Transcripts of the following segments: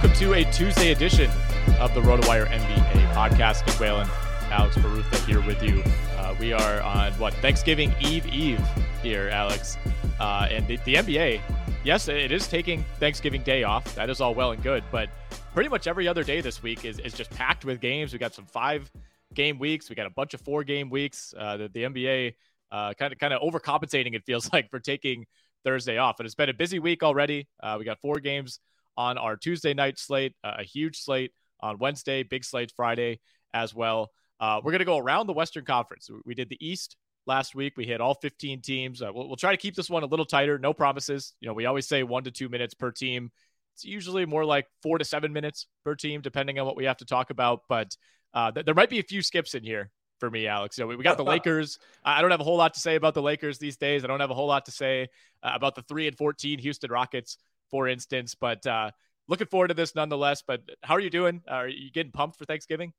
Welcome to a Tuesday edition of the RotoWire NBA podcast. Nick Whalen, Alex Barutha here with you. Uh, we are on what Thanksgiving Eve Eve here, Alex, uh, and the, the NBA. Yes, it is taking Thanksgiving Day off. That is all well and good, but pretty much every other day this week is, is just packed with games. We got some five game weeks. We got a bunch of four game weeks. Uh, the, the NBA kind of kind of overcompensating. It feels like for taking Thursday off, and it's been a busy week already. Uh, we got four games on our Tuesday night slate, uh, a huge slate on Wednesday, big slate Friday as well. Uh, we're going to go around the Western Conference. We did the East last week. We hit all 15 teams. Uh, we'll, we'll, try to keep this one a little tighter. No promises. You know, we always say one to two minutes per team. It's usually more like four to seven minutes per team, depending on what we have to talk about. But uh, th- there might be a few skips in here for me, Alex. You know, we, we got the Lakers. I don't have a whole lot to say about the Lakers these days. I don't have a whole lot to say uh, about the three and 14 Houston Rockets for instance. But uh, looking forward to this nonetheless. But how are you doing? Are you getting pumped for Thanksgiving?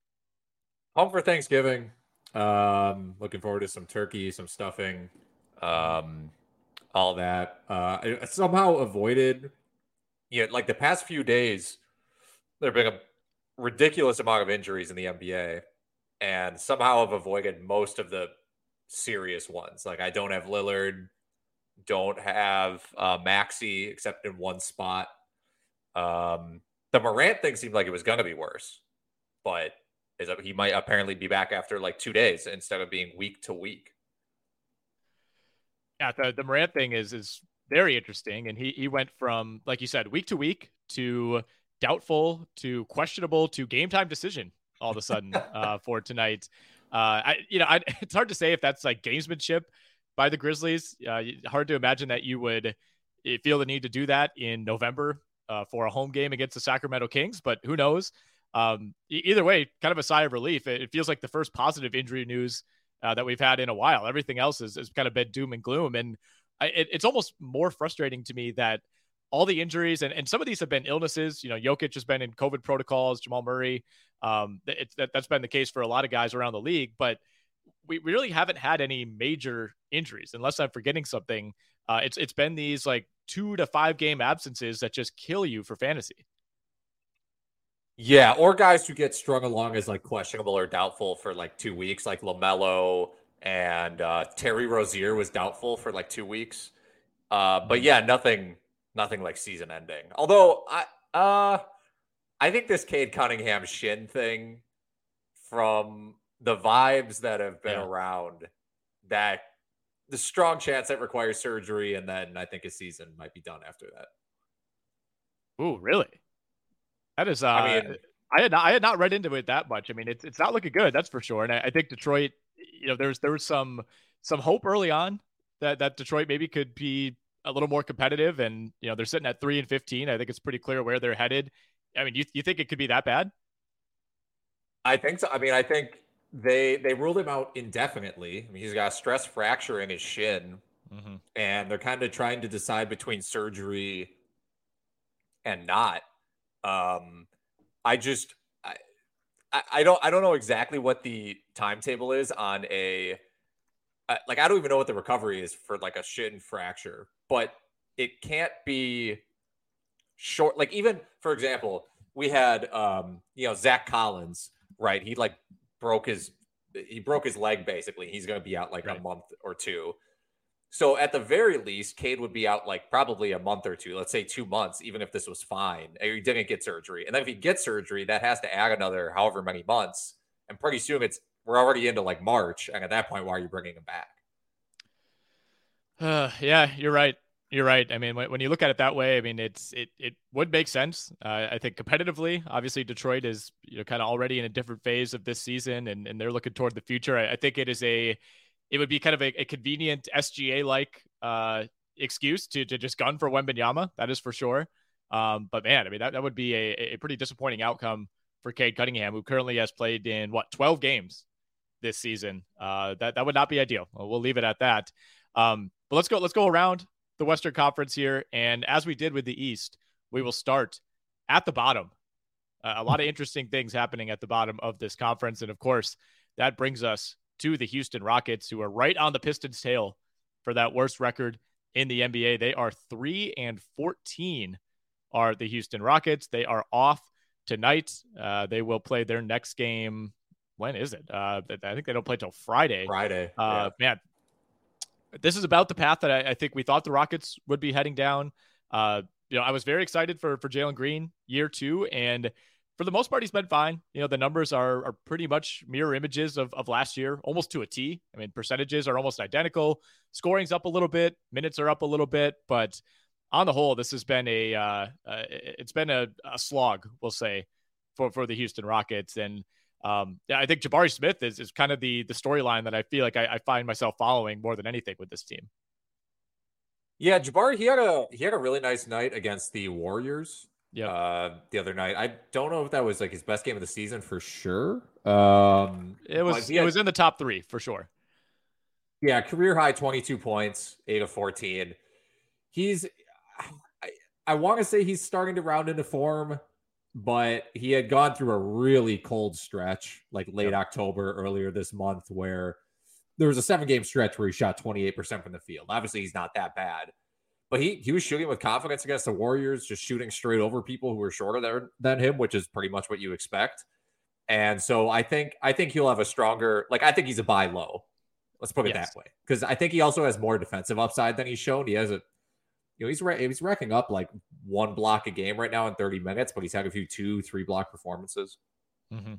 Pumped for Thanksgiving. Um, looking forward to some turkey, some stuffing, um, all that. Uh, I somehow avoided, yeah, like the past few days, there have been a ridiculous amount of injuries in the NBA, and somehow I've avoided most of the serious ones. Like I don't have Lillard, don't have uh, Maxey except in one spot. Um, the Morant thing seemed like it was going to be worse, but is he might apparently be back after like two days instead of being week to week. Yeah, the, the Morant thing is is very interesting, and he he went from like you said week to week to doubtful to questionable to game time decision all of a sudden uh, for tonight. Uh, I you know I, it's hard to say if that's like gamesmanship by the Grizzlies. Uh, hard to imagine that you would eh, feel the need to do that in November uh, for a home game against the Sacramento Kings, but who knows? Um, either way, kind of a sigh of relief. It, it feels like the first positive injury news uh, that we've had in a while. Everything else has, kind of been doom and gloom, and I, it, it's almost more frustrating to me that all the injuries and, and some of these have been illnesses. You know, Jokic has been in COVID protocols. Jamal Murray, um, it's that, that's been the case for a lot of guys around the league, but we really haven't had any major injuries, unless I'm forgetting something. Uh, it's it's been these like two to five game absences that just kill you for fantasy. Yeah, or guys who get strung along as like questionable or doubtful for like two weeks, like LaMelo and uh, Terry Rozier was doubtful for like two weeks. Uh, but yeah, nothing, nothing like season ending. Although I, uh, I think this Cade Cunningham shin thing from the vibes that have been yeah. around that the strong chance that requires surgery and then I think a season might be done after that. Ooh, really? That is uh I mean I had not, I had not read into it that much. I mean, it's it's not looking good, that's for sure. And I, I think Detroit, you know, there's there was some some hope early on that that Detroit maybe could be a little more competitive, and you know they're sitting at three and fifteen. I think it's pretty clear where they're headed. I mean, you you think it could be that bad? I think so. I mean, I think they they ruled him out indefinitely. I mean, he's got a stress fracture in his shin, mm-hmm. and they're kind of trying to decide between surgery and not. Um, I just I, I don't I don't know exactly what the timetable is on a like I don't even know what the recovery is for like a shin fracture, but it can't be short. Like even for example, we had um you know Zach Collins, right? He like broke his he broke his leg basically. He's going to be out like right. a month or two. So at the very least, Cade would be out like probably a month or two, let's say two months, even if this was fine. He didn't get surgery. And then if he gets surgery, that has to add another however many months. And pretty soon it's we're already into like March. And at that point, why are you bringing him back? Uh, yeah, you're right. You're right. I mean, when, you look at it that way, I mean, it's it it would make sense. Uh, I think competitively, obviously, Detroit is you know kind of already in a different phase of this season, and, and they're looking toward the future. I, I think it is a it would be kind of a, a convenient SGA like uh, excuse to to just gun for Wembanyama. That is for sure. Um, but man, I mean, that, that would be a, a pretty disappointing outcome for Cade Cunningham, who currently has played in what 12 games this season. Uh, that that would not be ideal. We'll leave it at that. Um, but let's go. Let's go around the Western Conference here, and as we did with the East, we will start at the bottom. Uh, a lot of interesting things happening at the bottom of this conference, and of course, that brings us to the Houston Rockets, who are right on the Pistons' tail for that worst record in the NBA. They are three and fourteen. Are the Houston Rockets? They are off tonight. Uh, they will play their next game. When is it? Uh, I think they don't play till Friday. Friday. Uh, yeah. Man, this is about the path that I, I, think we thought the Rockets would be heading down. Uh, you know, I was very excited for for Jalen Green year two, and for the most part, he's been fine. You know, the numbers are are pretty much mirror images of, of last year, almost to a T. I mean, percentages are almost identical. Scoring's up a little bit, minutes are up a little bit, but on the whole, this has been a uh, uh, it's been a, a, slog, we'll say, for for the Houston Rockets. And um, yeah, I think Jabari Smith is is kind of the the storyline that I feel like I, I find myself following more than anything with this team. Yeah, Jabari, he had a he had a really nice night against the Warriors yeah. Uh, the other night. I don't know if that was like his best game of the season for sure. Um, it was had, it was in the top three for sure. Yeah, career high 22 points, 8 of 14. He's I, I want to say he's starting to round into form, but he had gone through a really cold stretch like late yep. October earlier this month where there was a seven game stretch where he shot 28% from the field. Obviously, he's not that bad but he he was shooting with confidence against the Warriors, just shooting straight over people who were shorter than, than him, which is pretty much what you expect. And so I think I think he'll have a stronger like I think he's a buy low. Let's put it yes. that way because I think he also has more defensive upside than he's shown. He has a you know he's he's racking up like one block a game right now in 30 minutes, but he's had a few two three block performances. Mm-hmm.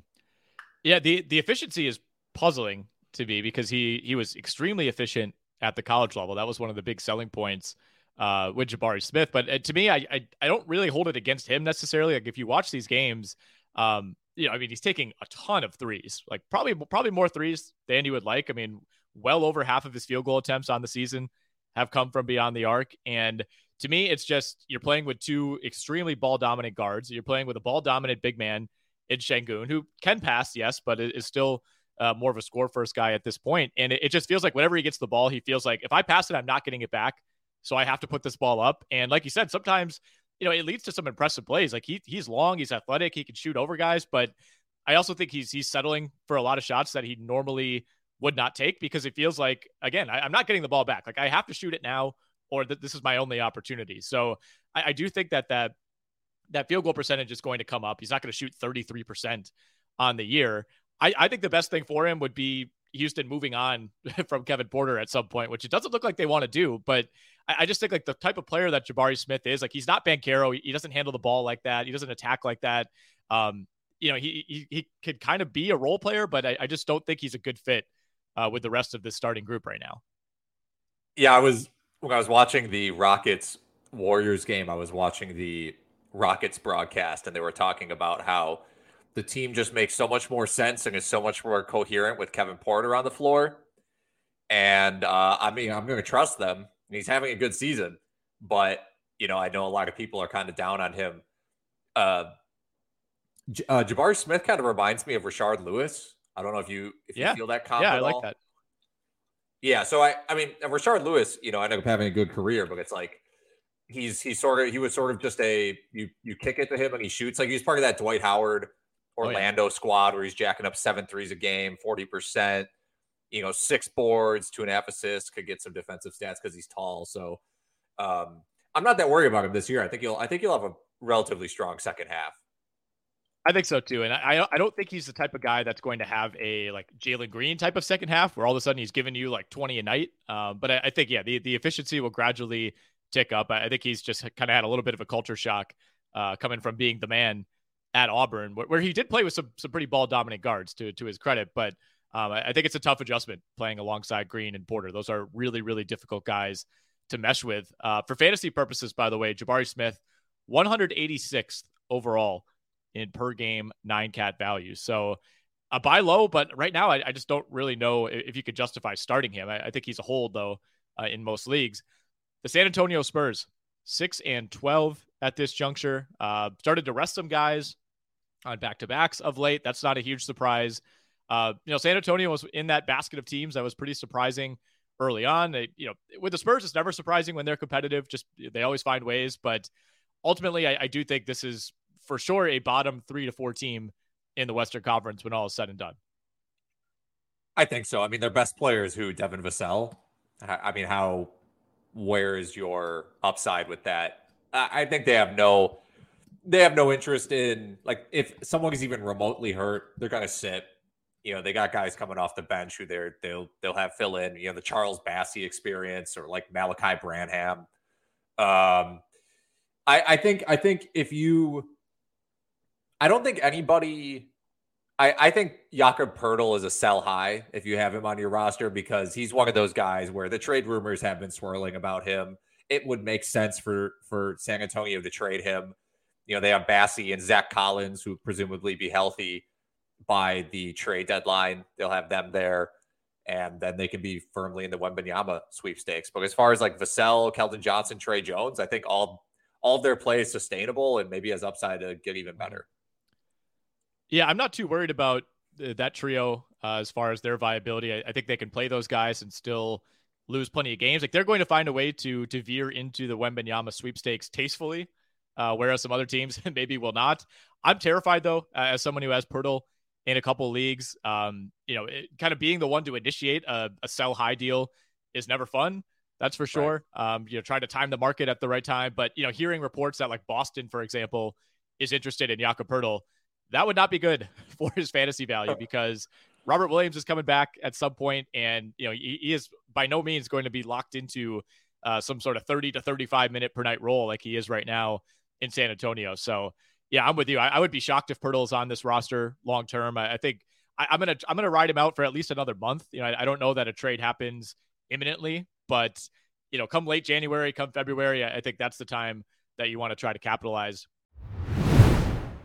Yeah, the the efficiency is puzzling to me because he he was extremely efficient at the college level. That was one of the big selling points uh, with Jabari Smith. But uh, to me, I, I, I don't really hold it against him necessarily. Like if you watch these games, um, you know, I mean, he's taking a ton of threes, like probably probably more threes than you would like. I mean, well over half of his field goal attempts on the season have come from beyond the arc. And to me, it's just you're playing with two extremely ball dominant guards. You're playing with a ball dominant big man in Sengun who can pass, yes, but is still uh, more of a score first guy at this point. And it, it, just feels like whenever he gets the ball, he feels like if I pass it, I'm not getting it back. So I have to put this ball up. And like you said, sometimes, you know, it leads to some impressive plays. Like he he's long, he's athletic, he can shoot over guys, but I also think he's he's settling for a lot of shots that he normally would not take because it feels like again, I, am not getting the ball back. Like I have to shoot it now, or that this is my only opportunity. So I, I do think that that that field goal percentage is going to come up. He's not going to shoot 33% on the year. I, I think the best thing for him would be Houston moving on from Kevin Porter at some point, which it doesn't look like they want to do. But I, I, just think like the type of player that Jabari Smith is, like he's not Banchero. He, he doesn't handle the ball like that. He doesn't attack like that. Um, you know, he he, he could kind of be a role player, but I, I just don't think he's a good fit uh, with the rest of this starting group right now. Yeah, I was when I was watching the Rockets Warriors game, I was watching the Rockets broadcast, and they were talking about how the team just makes so much more sense and is so much more coherent with Kevin Porter on the floor. And uh, I mean, I'm going to trust them. He's having a good season. but you know, I know a lot of people are kind of down on him. Uh, J- uh, Jabari Smith kind of reminds me of Rashard Lewis. I don't know if you if Yeah. you feel that comp Yeah, at I like all. that. Yeah, so I I mean Rashard Lewis, you know, ended up having a good career, but it's like he's he's sort of he was sort of just a you you kick it to him and he shoots like he's part of that Dwight Howard Oh, yeah. Orlando squad where he's jacking up seven threes a game, forty percent, you know, six boards, two and a half assists, could get some defensive stats because he's tall. So um I'm not that worried about him this year. I think he'll I think he'll have a relatively strong second half. I think so too, and I I don't think he's the type of guy that's going to have a like Jalen Green type of second half where all of a sudden he's giving you like 20 a night. Um, but I, I think yeah, the the efficiency will gradually tick up. I, I think he's just kind of had a little bit of a culture shock uh, coming from being the man at Auburn, where, where he did play with some some pretty ball dominant guards to to his credit, but. Um, I I think it's a tough adjustment playing alongside Green and Porter. Those are really, really difficult guys to mesh with. Uh, for fantasy purposes, by the way, Jabari Smith, 186th overall in per game nine cat value. So a buy low, but right now I, I just don't really know if, you could justify starting him. I, I think he's a hold though uh, in most leagues. The San Antonio Spurs, six and 12 at this juncture, uh, started to rest some guys on back to backs of late. That's not a huge surprise. Uh, you know, San Antonio was in that basket of teams that was pretty surprising early on. They, you know, with the Spurs, it's never surprising when they're competitive. Just they always find ways, but ultimately, I, I do think this is for sure a bottom three to four team in the Western Conference when all is said and done. I think so. I mean, their best player is who Devin Vassell. I mean, how where is your upside with that? I think they have no they have no interest in like if someone is even remotely hurt, they're gonna sit. You know, they got guys coming off the bench who they're they'll they'll have fill in. You know, the Charles Bassey experience or like Malaki Branham. Um, I I think I think if you, I don't think anybody I, I think Jakob Poeltl is a sell high if you have him on your roster because he's one of those guys where the trade rumors have been swirling about him. It would make sense for for San Antonio to trade him. You know, they have Bassey and Zach Collins, who presumably be healthy by the trade deadline. They'll have them there, and then they can be firmly in the Wembanyama sweepstakes. But as far as like Vassell, Keldon Johnson, Tre Jones, I think all all of their play is sustainable and maybe has upside to get even better. Yeah, I'm not too worried about th- that trio uh, as far as their viability. I, I think they can play those guys and still lose plenty of games. Like they're going to find a way to to veer into the Wembanyama sweepstakes tastefully, uh, whereas some other teams maybe will not. I'm terrified though, uh, as someone who has Poeltl in a couple leagues. Um, you know, it, kind of being the one to initiate a, a sell high deal is never fun. That's for sure. Um, you know, trying to time the market at the right time. But you know, hearing reports that like Boston, for example, is interested in Jakob Poeltl, that would not be good for his fantasy value because Robert Williams is coming back at some point, and you know he, he is by no means going to be locked into uh, some sort of 30 to 35 minute per night role like he is right now in San Antonio. So yeah, I'm with you. I, I would be shocked if Poeltl is on this roster long term. I, I think I, I'm gonna I'm gonna ride him out for at least another month. You know, I, I don't know that a trade happens imminently, but you know, come late January, come February, I, I think that's the time that you want to try to capitalize.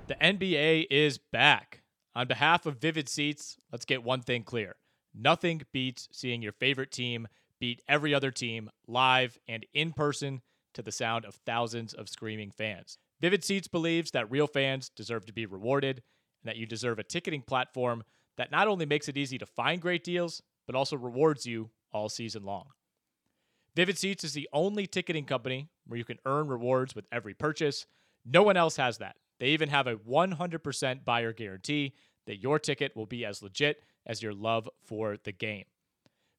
The NBA is back. On behalf of Vivid Seats, let's get one thing clear. Nothing beats seeing your favorite team beat every other team live and in person to the sound of thousands of screaming fans. Vivid Seats believes that real fans deserve to be rewarded and that you deserve a ticketing platform that not only makes it easy to find great deals, but also rewards you all season long. Vivid Seats is the only ticketing company where you can earn rewards with every purchase. No one else has that. They even have a 100% buyer guarantee that your ticket will be as legit as your love for the game.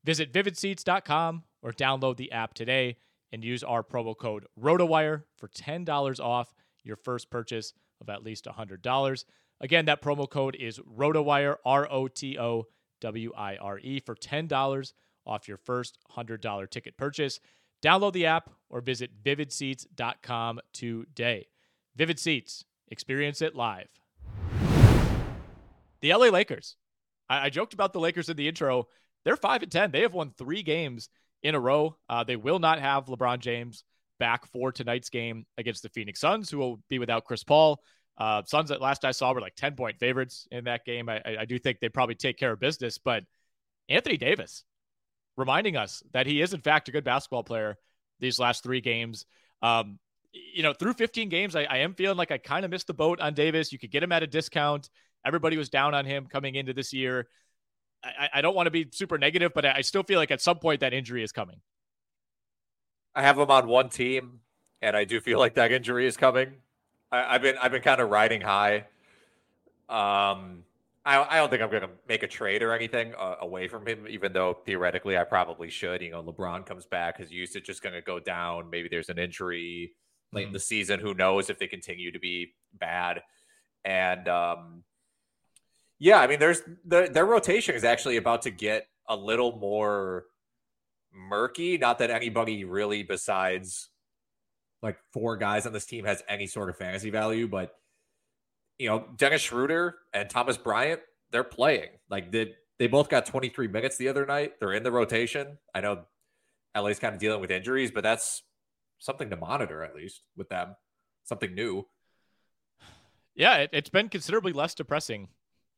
Visit vividseats.com or download the app today and use our promo code ROTOWIRE for $10 off your first purchase of at least $100. Again, that promo code is ROTOWIRE, R O T O W I R E, for $10 off your first $100 ticket purchase. Download the app or visit vividseats.com today. Vivid Seats, experience it live. The LA Lakers. I, I joked about the Lakers in the intro. They're 5 and 10. They have won three games in a row. Uh, they will not have LeBron James back for tonight's game against the Phoenix Suns, who will be without Chris Paul. Uh, Suns, at last I saw, were like 10 point favorites in that game. I, I, I do think they probably take care of business, but Anthony Davis reminding us that he is, in fact, a good basketball player these last three games. Um, you know, through 15 games, I, I am feeling like I kind of missed the boat on Davis. You could get him at a discount. Everybody was down on him coming into this year. I, I don't want to be super negative, but I still feel like at some point that injury is coming. I have him on one team, and I do feel like that injury is coming. I, have been I've been kind of riding high. Um, I, I don't think I'm going to make a trade or anything uh, away from him, even though theoretically I probably should. You know, LeBron comes back, his usage is just going to go down. Maybe there's an injury late mm-hmm. in the season. Who knows if they continue to be bad? And um, yeah, I mean, there's the, their rotation is actually about to get a little more murky. Not that anybody really, besides like four guys on this team, has any sort of fantasy value, but you know, Dennis Schroeder and Thomas Bryant, they're playing. Like they they both got 23 minutes the other night. They're in the rotation. I know LA's kind of dealing with injuries, but that's something to monitor at least with them. Something new. Yeah, it, has been considerably less depressing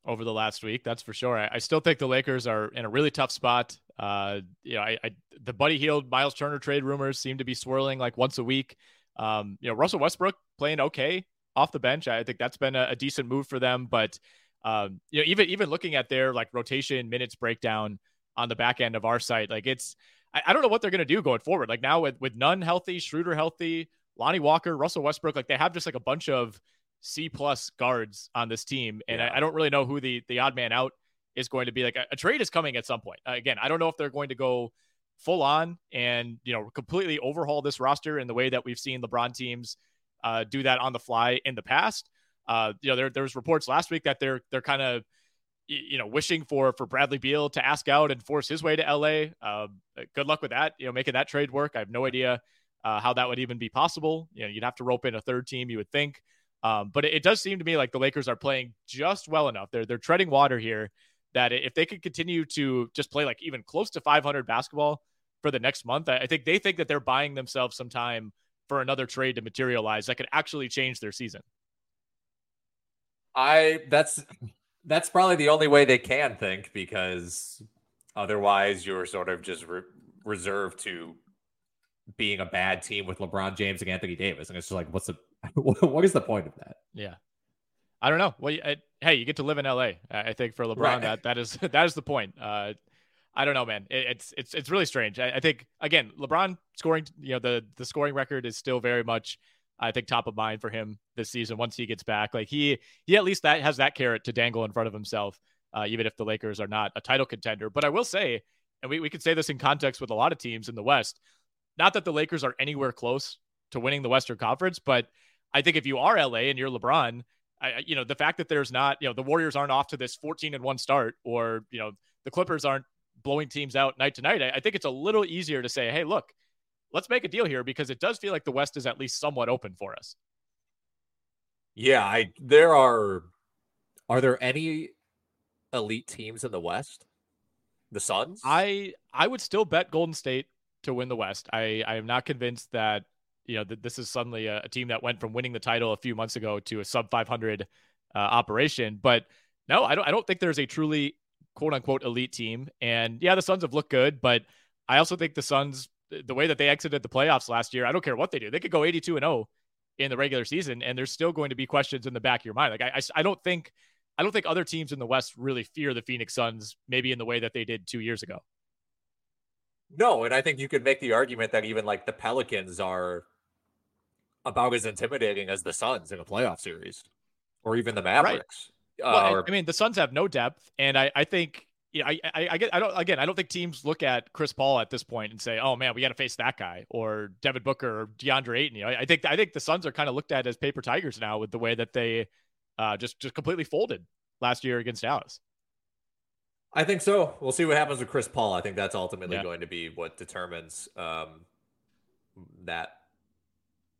over the last week. That's for sure. I, I, still think the Lakers are in a really tough spot. Uh, you know, I, I the Buddy Hield, Myles Turner trade rumors seem to be swirling like once a week. Um, you know, Russell Westbrook playing okay off the bench. I think that's been a, a decent move for them. But um, you know, even even looking at their like rotation minutes breakdown on the back end of our site, like it's I, I don't know what they're gonna do going forward. Like now with with Nunn healthy, Schroeder healthy, Lonnie Walker, Russell Westbrook, like they have just like a bunch of C plus guards on this team, and yeah. I, I, don't really know who the the odd man out is going to be. Like a, a trade is coming at some point. Uh, again, I don't know if they're going to go full on and you know completely overhaul this roster in the way that we've seen LeBron teams uh, do that on the fly in the past. Uh, you know, there there was reports last week that they're they're kind of you know wishing for for Bradley Beal to ask out and force his way to LA. Uh, good luck with that. You know, making that trade work. I have no idea uh, how that would even be possible. You know, you'd have to rope in a third team. You would think. Um, but it, it, does seem to me like the Lakers are playing just well enough. They're they're treading water here. That if they could continue to just play like even close to 500 basketball for the next month, I, I think they think that they're buying themselves some time for another trade to materialize that could actually change their season. I that's that's probably the only way they can think because otherwise you're sort of just re- reserved to being a bad team with LeBron James and Anthony Davis, and it's just like, what's the what is the point of that? Yeah, I don't know. Well, I, hey, you get to live in LA. I think for LeBron, right. that that is that is the point. Uh, I don't know, man. It, it's it's it's really strange. I, I, think again, LeBron scoring, you know, the the scoring record is still very much, I think, top of mind for him this season. Once he gets back, like he he at least that has that carrot to dangle in front of himself, uh, even if the Lakers are not a title contender. But I will say, and we we could say this in context with a lot of teams in the West, not that the Lakers are anywhere close to winning the Western Conference, but I think if you are LA and you're LeBron. I, you know the fact that there's not you know the Warriors aren't off to this 14 and one start or you know the Clippers aren't blowing teams out night to night, I, I think it's a little easier to say, hey, look, let's make a deal here because it does feel like the West is at least somewhat open for us. Yeah, I there are are there any elite teams in the West? The Suns? I I would still bet Golden State to win the West. I I am not convinced that you know that this is suddenly a, a, team that went from winning the title a few months ago to a sub 500 uh, operation. But no, I don't I don't think there's a truly quote unquote elite team. And yeah, the Suns have looked good, but I also think the Suns, the way that they exited the playoffs last year, I don't care what they do. They could go 82 and 0 in the regular season, and there's still going to be questions in the back of your mind. Like I, I, I don't think, I don't think other teams in the West really fear the Phoenix Suns, maybe in the way that they did two years ago. No, and I think you could make the argument that even like the Pelicans are about as intimidating as the Suns in a playoff series, or even the Mavericks. Well, uh, or, I mean, the Suns have no depth, and I, I think you know, I, I, I get, I don't, again, I don't think teams look at Chris Paul at this point and say, "Oh man, we got to face that guy," or Devin Booker or DeAndre Ayton. You know, I think, I think the Suns are kind of looked at as paper tigers now with the way that they uh, just, just completely folded last year against Dallas. I think so. We'll see what happens with Chris Paul. I think that's ultimately yeah. going to be what determines um, that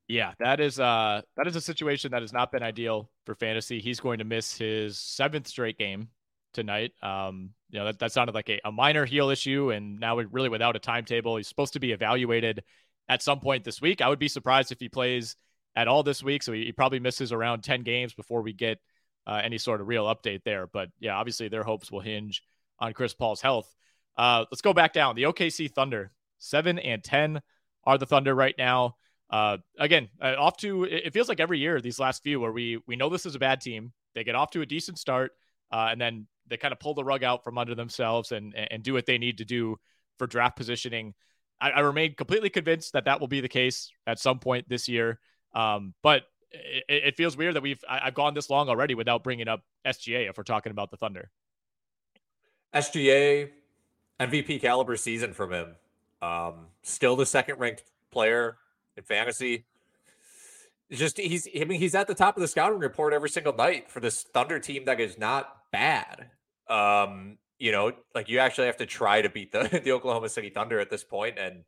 yeah, that is uh that is a situation that has not been ideal for fantasy. He's going to miss his seventh straight game tonight. Um, you know, that, that sounded like a, a minor heel issue, and now we're really without a timetable. He's supposed to be evaluated at some point this week. I would be surprised if he plays at all this week. So he, he probably misses around 10 games before we get uh, any sort of real update there. But yeah, obviously their hopes will hinge on Chris Paul's health. Uh, let's go back down. The OKC Thunder, seven and 10 are the Thunder right now. uh, again, uh, off to it feels like every year these last few where we we know this is a bad team. They get off to a decent start, uh, and then they kind of pull the rug out from under themselves and and do what they need to do for draft positioning. I, I remain completely convinced that that will be the case at some point this year. Um, but it, it, feels weird that we've I, have gone this long already without bringing up SGA if we're talking about the Thunder. SGA MVP caliber season from him. Um, still the second ranked player in fantasy. Just he's I mean he's at the top of the scouting report every single night for this Thunder team that is not bad. Um, you know, like you actually have to try to beat the the Oklahoma City Thunder at this point, and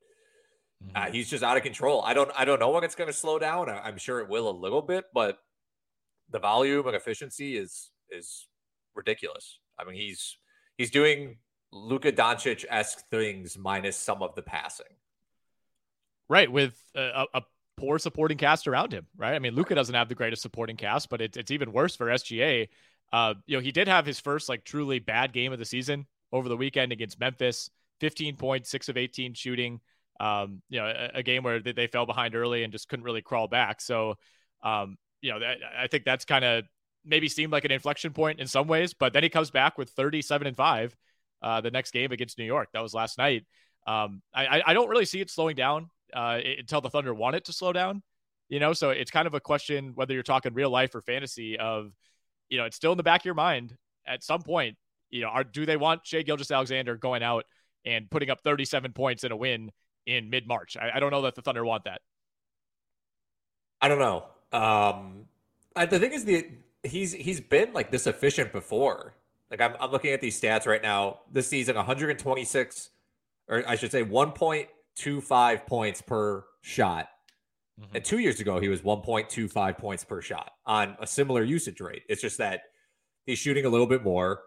uh, mm-hmm. he's just out of control. I don't I don't know when it's going to slow down. I, I'm sure it will a little bit, but the volume and efficiency is is ridiculous. I mean, he's he's doing Luka Doncic esque things minus some of the passing. Right, with a, a, poor supporting cast around him. Right, I mean, Luka doesn't have the greatest supporting cast, but it, it's even worse for SGA. Uh, you know, he did have his first like truly bad game of the season over the weekend against Memphis. 15 points, six of 18 shooting. Um, you know, a, a, game where they, they, fell behind early and just couldn't really crawl back. So, um, you know, that, I think that's kind of maybe seemed like an inflection point in some ways, but then he comes back with 37 and five uh, the next game against New York. That was last night. Um, I, I don't really see it slowing down uh, until the Thunder want it to slow down. You know, so it's kind of a question whether you're talking real life or fantasy of you know, it's still in the back of your mind at some point, you know, are, do they want Shai Gilgeous-Alexander going out and putting up 37 points in a win in mid March? I, I, don't know that the Thunder want that. I don't know. Um, I, the thing is, the he's he's been like this efficient before. Like I'm, I'm looking at these stats right now. This season, 126, or I should say, 1.25 points per shot Mm-hmm. And two years ago, he was 1.25 points per shot on a similar usage rate. It's just that he's shooting a little bit more.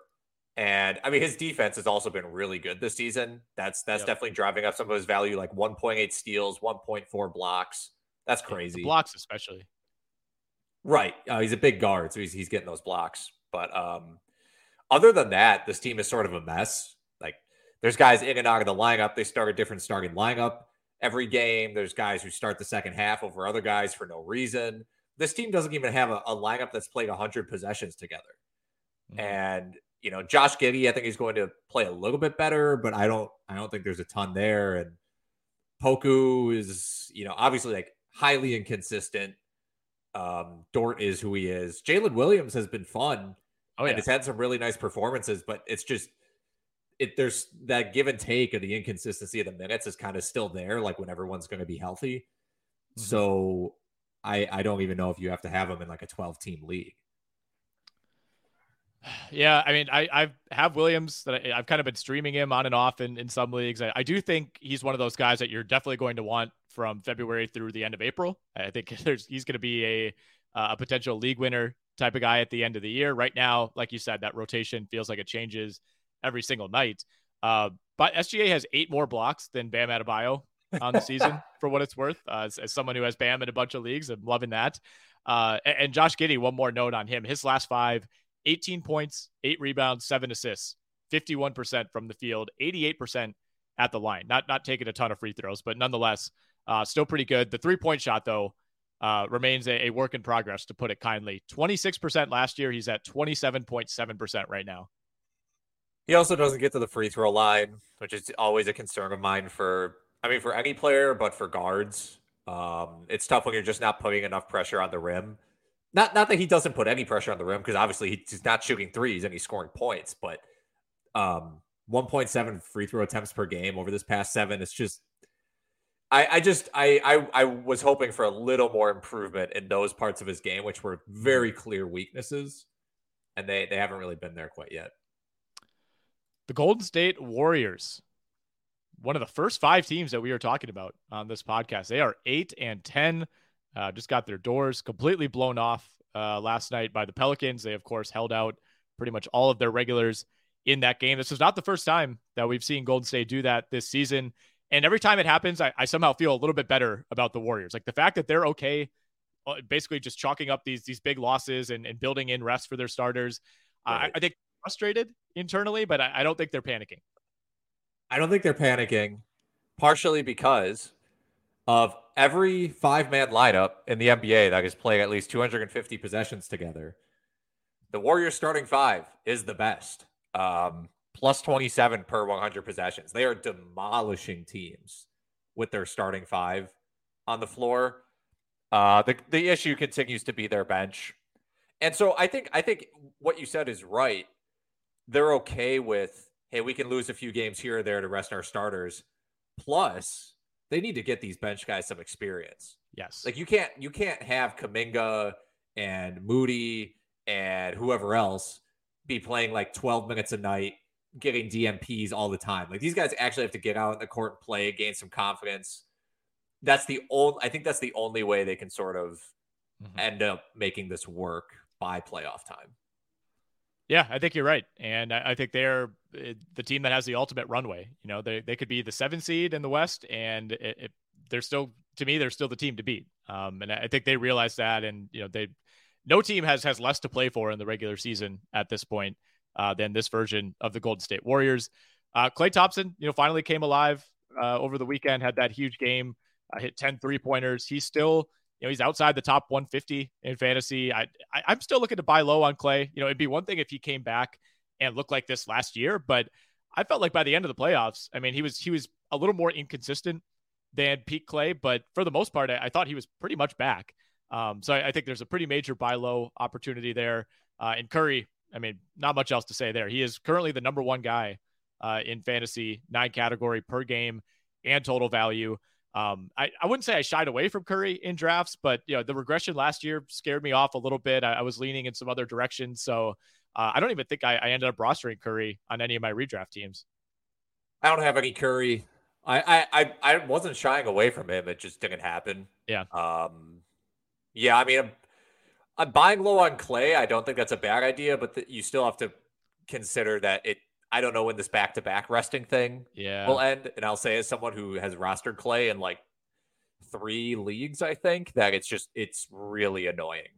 And I mean, his defense has also been really good this season. That's that's yep. definitely driving up some of his value, like 1.8 steals, 1.4 blocks. That's crazy. The blocks, especially. Right. Uh, he's a big guard, so he's he's getting those blocks. But um, other than that, this team is sort of a mess. Like, there's guys in and out of the lineup. They start a different starting lineup every game. There's guys who start the second half over other guys for no reason. This team doesn't even have a, a lineup that's played 100 possessions together. Mm-hmm. And you know, Josh Giddey, I think he's going to play a little bit better, but I don't, I don't think there's a ton there. And Poku is, you know, obviously like highly inconsistent. Um, Dort is who he is. Jalen Williams has been fun. Oh, yeah. And it's had some really nice performances, but it's just it there's that give and take of the inconsistency of the minutes is kind of still there, like when everyone's going to be healthy. Mm-hmm. So I I don't even know if you have to have them in like a 12 team league. Yeah, I mean, I I have Williams that I, have kind of been streaming him on and off in, in some leagues. I, I do think he's one of those guys that you're definitely going to want from February through the end of April. I think there's he's going to be a uh, a potential league winner type of guy at the end of the year. Right now, like you said, that rotation feels like it changes every single night. Uh, but SGA has eight more blocks than Bam Adebayo on the season, for what it's worth. Uh, as, as, someone who has Bam in a bunch of leagues, I'm loving that. Uh, and, and, Josh Giddey, one more note on him. His last five, 18 points, eight rebounds, seven assists, 51% from the field, 88% at the line. Not not taking a ton of free throws, but nonetheless, uh, still pretty good. The three point shot, though, uh, remains a, a, work in progress, to put it kindly. 26% last year. He's at 27.7% right now. He also doesn't get to the free throw line, which is always a concern of mine for I mean for any player, but for guards. Um, it's tough when you're just not putting enough pressure on the rim. Not not that he doesn't put any pressure on the rim, because obviously he's not shooting threes and he's scoring points, but um 1.7 free throw attempts per game over this past seven. It's just I, I just I, I I was hoping for a little more improvement in those parts of his game, which were very clear weaknesses, and they they haven't really been there quite yet. The Golden State Warriors, one of the first five teams that we are talking about on this podcast. They are eight and 10, uh, just got their doors completely blown off uh, last night by the Pelicans. They, of course, held out pretty much all of their regulars in that game. This was not the first time that we've seen Golden State do that this season. And every time it happens, I, I somehow feel a little bit better about the Warriors. Like the fact that they're okay, uh, basically just chalking up these these big losses and, and building in rest for their starters. Right. I, I think frustrated internally, but I, I don't think they're panicking. I don't think they're panicking, partially because of every five man lineup in the NBA that is playing at least 250 possessions together, the Warriors starting five is the best. Um, plus 27 per 100 possessions. They are demolishing teams with their starting five on the floor. Uh, the the issue continues to be their bench, and so I think I think what you said is right. They're okay with hey, we can lose a few games here or there to rest our starters. Plus, they need to get these bench guys some experience. Yes, like you can't you can't have Kuminga and Moody and whoever else be playing like 12 minutes a night, getting DNPs all the time. Like these guys actually have to get out in the court and play, gain some confidence. That's the only I think that's the only way they can sort of mm-hmm. end up making this work by playoff time. Yeah, I think you're right, and I, think they're the team that has the ultimate runway. You know, they they could be the seven seed in the West, and it, it, they're still to me they're still the team to beat. Um, and I think they realize that, and you know they no team has has less to play for in the regular season at this point uh, than this version of the Golden State Warriors. Uh, Klay Thompson, you know, finally came alive uh, over the weekend, had that huge game, uh, hit 10 three pointers. He's still, know, he's outside the top 150 in fantasy. I, I I'm still looking to buy low on Klay. You know, it'd be one thing if he came back and looked like this last year, but I felt like by the end of the playoffs, I mean, he was he was a little more inconsistent than Pete Klay, but for the most part, I, I thought he was pretty much back. Um, so I, I, think there's a pretty major buy low opportunity there. Uh, and Curry, I mean, not much else to say there. He is currently the number one guy uh, in fantasy, nine category per game and total value. Um, I, I wouldn't say I shied away from Curry in drafts, but you know the regression last year scared me off a little bit. I, I was leaning in some other directions, so uh, I don't even think I, I, ended up rostering Curry on any of my redraft teams. I don't have any Curry. I I I wasn't shying away from him. It just didn't happen. Yeah. Um, yeah, I mean, I'm, I'm buying low on Klay. I don't think that's a bad idea, but the, you still have to consider that it. I don't know when this back to back resting thing yeah. will end. And I'll say, as someone who has rostered Klay in like three leagues, I think that it's just it's really annoying,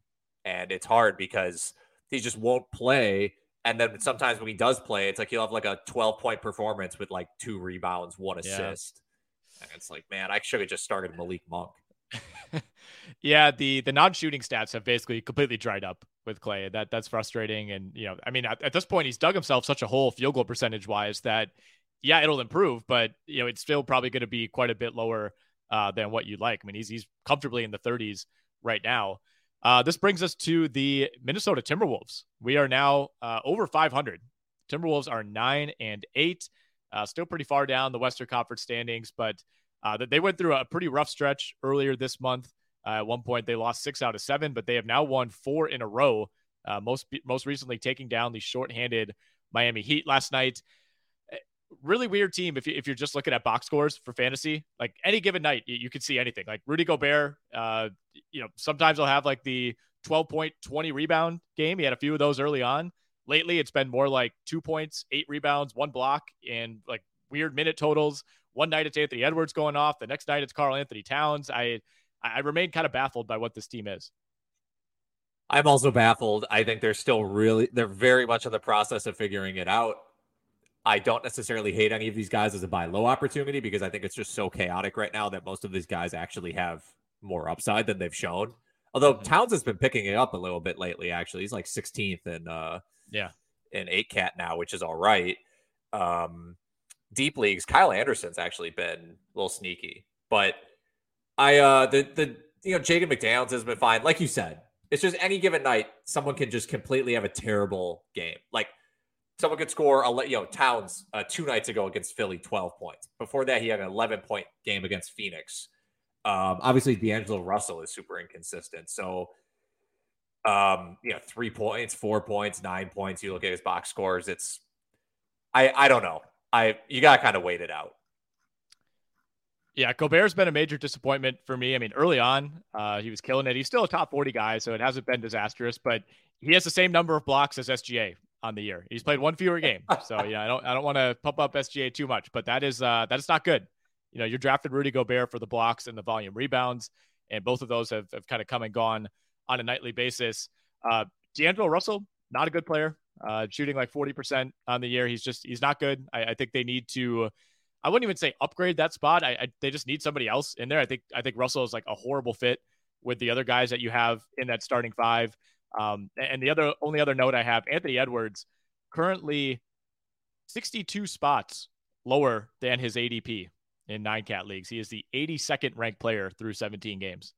and it's hard because he just won't play. And then sometimes when he does play, it's like he'll have like a 12 point performance with like two rebounds, one assist. Yeah. And it's like, man, I should have just started Malik Monk. yeah, the the non-shooting stats have basically completely dried up with Klay. That that's frustrating. And you know, I mean, at, at this point, he's dug himself such a hole field goal percentage wise that yeah, it'll improve, but you know, it's still probably going to be quite a bit lower uh, than what you'd like. I mean, he's he's comfortably in the 30s right now. Uh, this brings us to the Minnesota Timberwolves. We are now uh, over 500. Timberwolves are nine and eight, uh, still pretty far down the Western Conference standings, but uh, they went through a pretty rough stretch earlier this month. Uh, at one point, they lost six out of seven, but they have now won four in a row. Uh, most most recently, taking down the shorthanded Miami Heat last night. Eh, really weird team if, you, if you're just looking at box scores for fantasy. Like any given night, you, you can see anything. Like Rudy Gobert, uh, you know, sometimes he'll have like the 12 point, 20 rebound game. He had a few of those early on. Lately, it's been more like two points, eight rebounds, one block, and like weird minute totals. One night it's Anthony Edwards going off. The next night it's Karl-Anthony Towns. I I remain kind of baffled by what this team is. I'm also baffled. I think they're still really they're very much in the process of figuring it out. I don't necessarily hate any of these guys as a buy low opportunity because I think it's just so chaotic right now that most of these guys actually have more upside than they've shown. Although mm-hmm. Towns has been picking it up a little bit lately, actually. He's like 16th and uh yeah in eight cat now, which is all right. Um deep leagues, Kyle Anderson's actually been a little sneaky. But I uh the the you know Jacob McDaniels has been fine. Like you said, it's just any given night, someone can just completely have a terrible game. Like someone could score a you know Towns uh, two nights ago against Philly, twelve points. Before that, he had an eleven point game against Phoenix. Um, obviously, D'Angelo Russell is super inconsistent. So, um, you know, three points, four points, nine points. You look at his box scores. It's I I don't know. I you got to kind of wait it out. Yeah, Gobert's been a major disappointment for me. I mean, early on, uh, he was killing it. He's still a top 40 guy, so it hasn't been disastrous, but he has the same number of blocks as SGA on the year. He's played one fewer game. So, yeah, I don't I don't want to pump up SGA too much, but that is uh that is not good. You know, you're drafted Rudy Gobert for the blocks and the volume rebounds, and both of those have, have kind of come and gone on a nightly basis. Uh D'Angelo Russell, not a good player uh, shooting like 40% on the year. He's just, he's not good. I, I, think they need to I wouldn't even say upgrade that spot. I, I, they just need somebody else in there. I think I think Russell is like a horrible fit with the other guys that you have in that starting five. Um, and the other only other note I have, Anthony Edwards, currently 62 spots lower than his ADP in nine cat leagues. He is the 82nd ranked player through 17 games.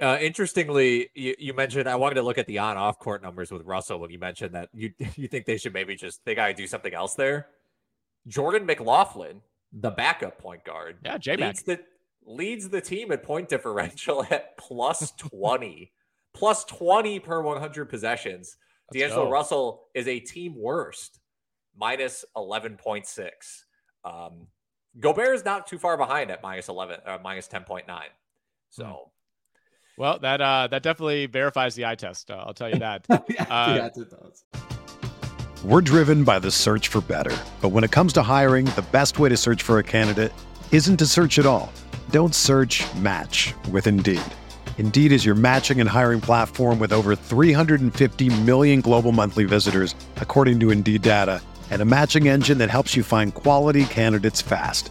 Uh, interestingly, you, you, mentioned I wanted to look at the on-off court numbers with Russell when you mentioned that you you think they should maybe just they got to do something else there. Jordan McLaughlin, the backup point guard, yeah, J leads the leads the team at point differential at plus twenty, plus twenty per one hundred possessions. Let's D'Angelo go. Russell is a team worst, minus eleven point six. Um, Gobert is not too far behind at minus eleven, uh, minus ten point nine. So. Hmm. Well, that uh, that definitely verifies the eye test. Uh, I'll tell you that. yeah, uh, yes, it does. We're driven by the search for better, but when it comes to hiring, the best way to search for a candidate isn't to search at all. Don't search. Match with Indeed. Indeed is your matching and hiring platform with over 350 million global monthly visitors, according to Indeed data, and a matching engine that helps you find quality candidates fast.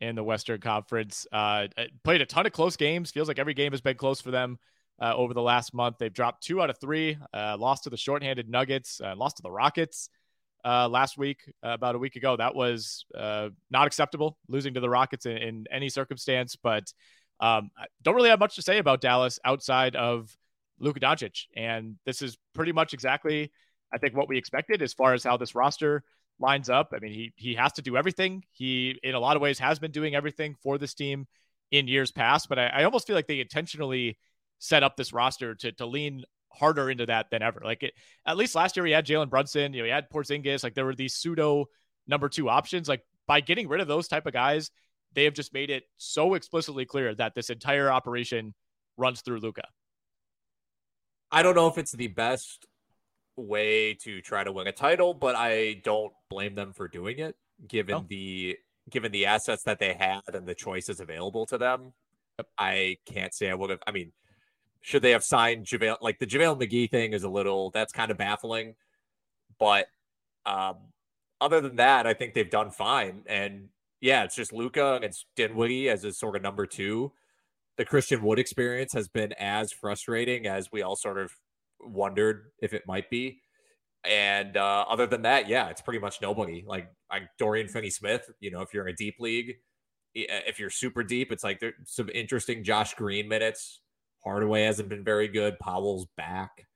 in the Western Conference. Uh, uh, played a ton of close games. Feels like every game has been close for them uh, over the last month. They've dropped two out of three. Uh, lost to the shorthanded Nuggets. Uh, lost to the Rockets uh, last week, about a week ago. That was not acceptable. Losing to the Rockets in, in any circumstance. But um, I don't really have much to say about Dallas outside of Luka Doncic, and this is pretty much exactly. I think what we expected as far as how this roster lines up. I mean, he he has to do everything. He in a lot of ways has been doing everything for this team in years past, but I, I almost feel like they intentionally set up this roster to to lean harder into that than ever. Like it, at least last year, he had Jalen Brunson, you know, he had Porzingis. Like there were these pseudo number two options. Like by getting rid of those type of guys, they have just made it so explicitly clear that this entire operation runs through Luka. I don't know if it's the best way to try to win a title, but I don't blame them for doing it given the given the assets that they had and the choices available to them. I can't say I would have. I mean, should they have signed JaVale? Like the JaVale McGee thing is a little that's kind of baffling, but um, other than that, I think they've done fine. And yeah, it's just Luka and it's Dinwiddie as a sort of number two. The Christian Wood experience has been as frustrating as we all sort of wondered if it might be. And uh, other than that, yeah, it's pretty much nobody. Like, like Dorian Finney Smith, you know, if you're in a deep league, if you're super deep, it's like there's some interesting Josh Green minutes. Hardaway hasn't been very good. Powell's back.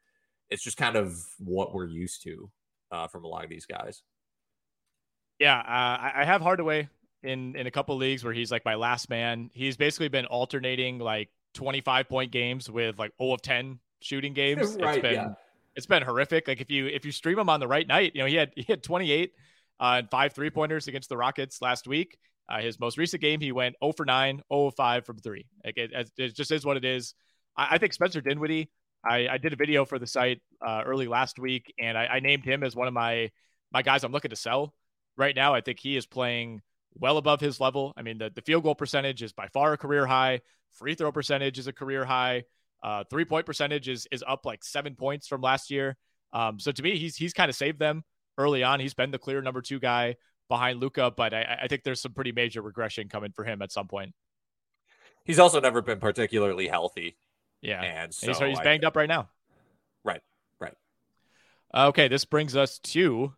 It's just kind of what we're used to uh, from a lot of these guys. Yeah, uh, I have Hardaway in in a couple leagues where he's like my last man. He's basically been alternating like 25 point games with like 0 of 10 shooting games. right, it's been yeah. it's been horrific. Like if you if you stream him on the right night, you know, he had he had 28 uh, and five three pointers against the Rockets last week. Uh, his most recent game, he went 0 for 9, 0 of 5 from three. Like it, it just is what it is. I, I think Spencer Dinwiddie. I, I, did a video for the site uh, early last week, and I, I named him as one of my my guys I'm looking to sell right now. I think he is playing well above his level. I mean, the, the field goal percentage is by far a career high. Free throw percentage is a career high. Uh, three point percentage is is up like seven points from last year. Um, so to me, he's he's kind of saved them early on. He's been the clear number two guy behind Luka, but I, I think there's some pretty major regression coming for him at some point. He's also never been particularly healthy. Yeah, and so he's, he's banged I, up right now. Right, right. Okay, this brings us to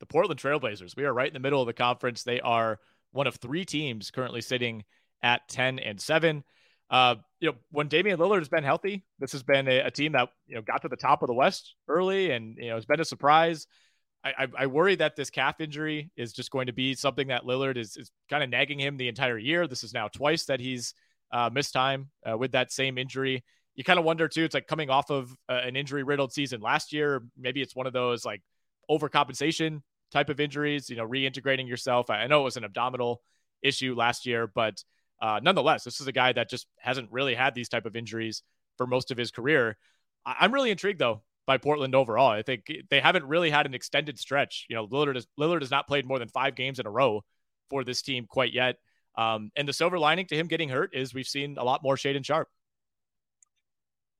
the Portland Trailblazers. We are right in the middle of the conference. They are one of three teams currently sitting at 10 and 7. Uh, you know, when Damian Lillard has been healthy, this has been a, a, team that you know got to the top of the West early, and you know it's been a surprise. I, I, I worry that this calf injury is just going to be something that Lillard is, is kind of nagging him the entire year. This is now twice that he's uh, missed time uh, with that same injury. You kind of wonder too. It's like coming off of uh, an injury riddled season last year. Maybe it's one of those like overcompensation type of injuries. You know, reintegrating yourself. I know it was an abdominal issue last year, but uh, nonetheless, this is a guy that just hasn't really had these type of injuries for most of his career. I- am really intrigued though by Portland overall. I think they haven't really had an extended stretch. You know, Lillard has, Lillard has not played more than five games in a row for this team quite yet. Um, and the silver lining to him getting hurt is we've seen a lot more Shade and Sharp.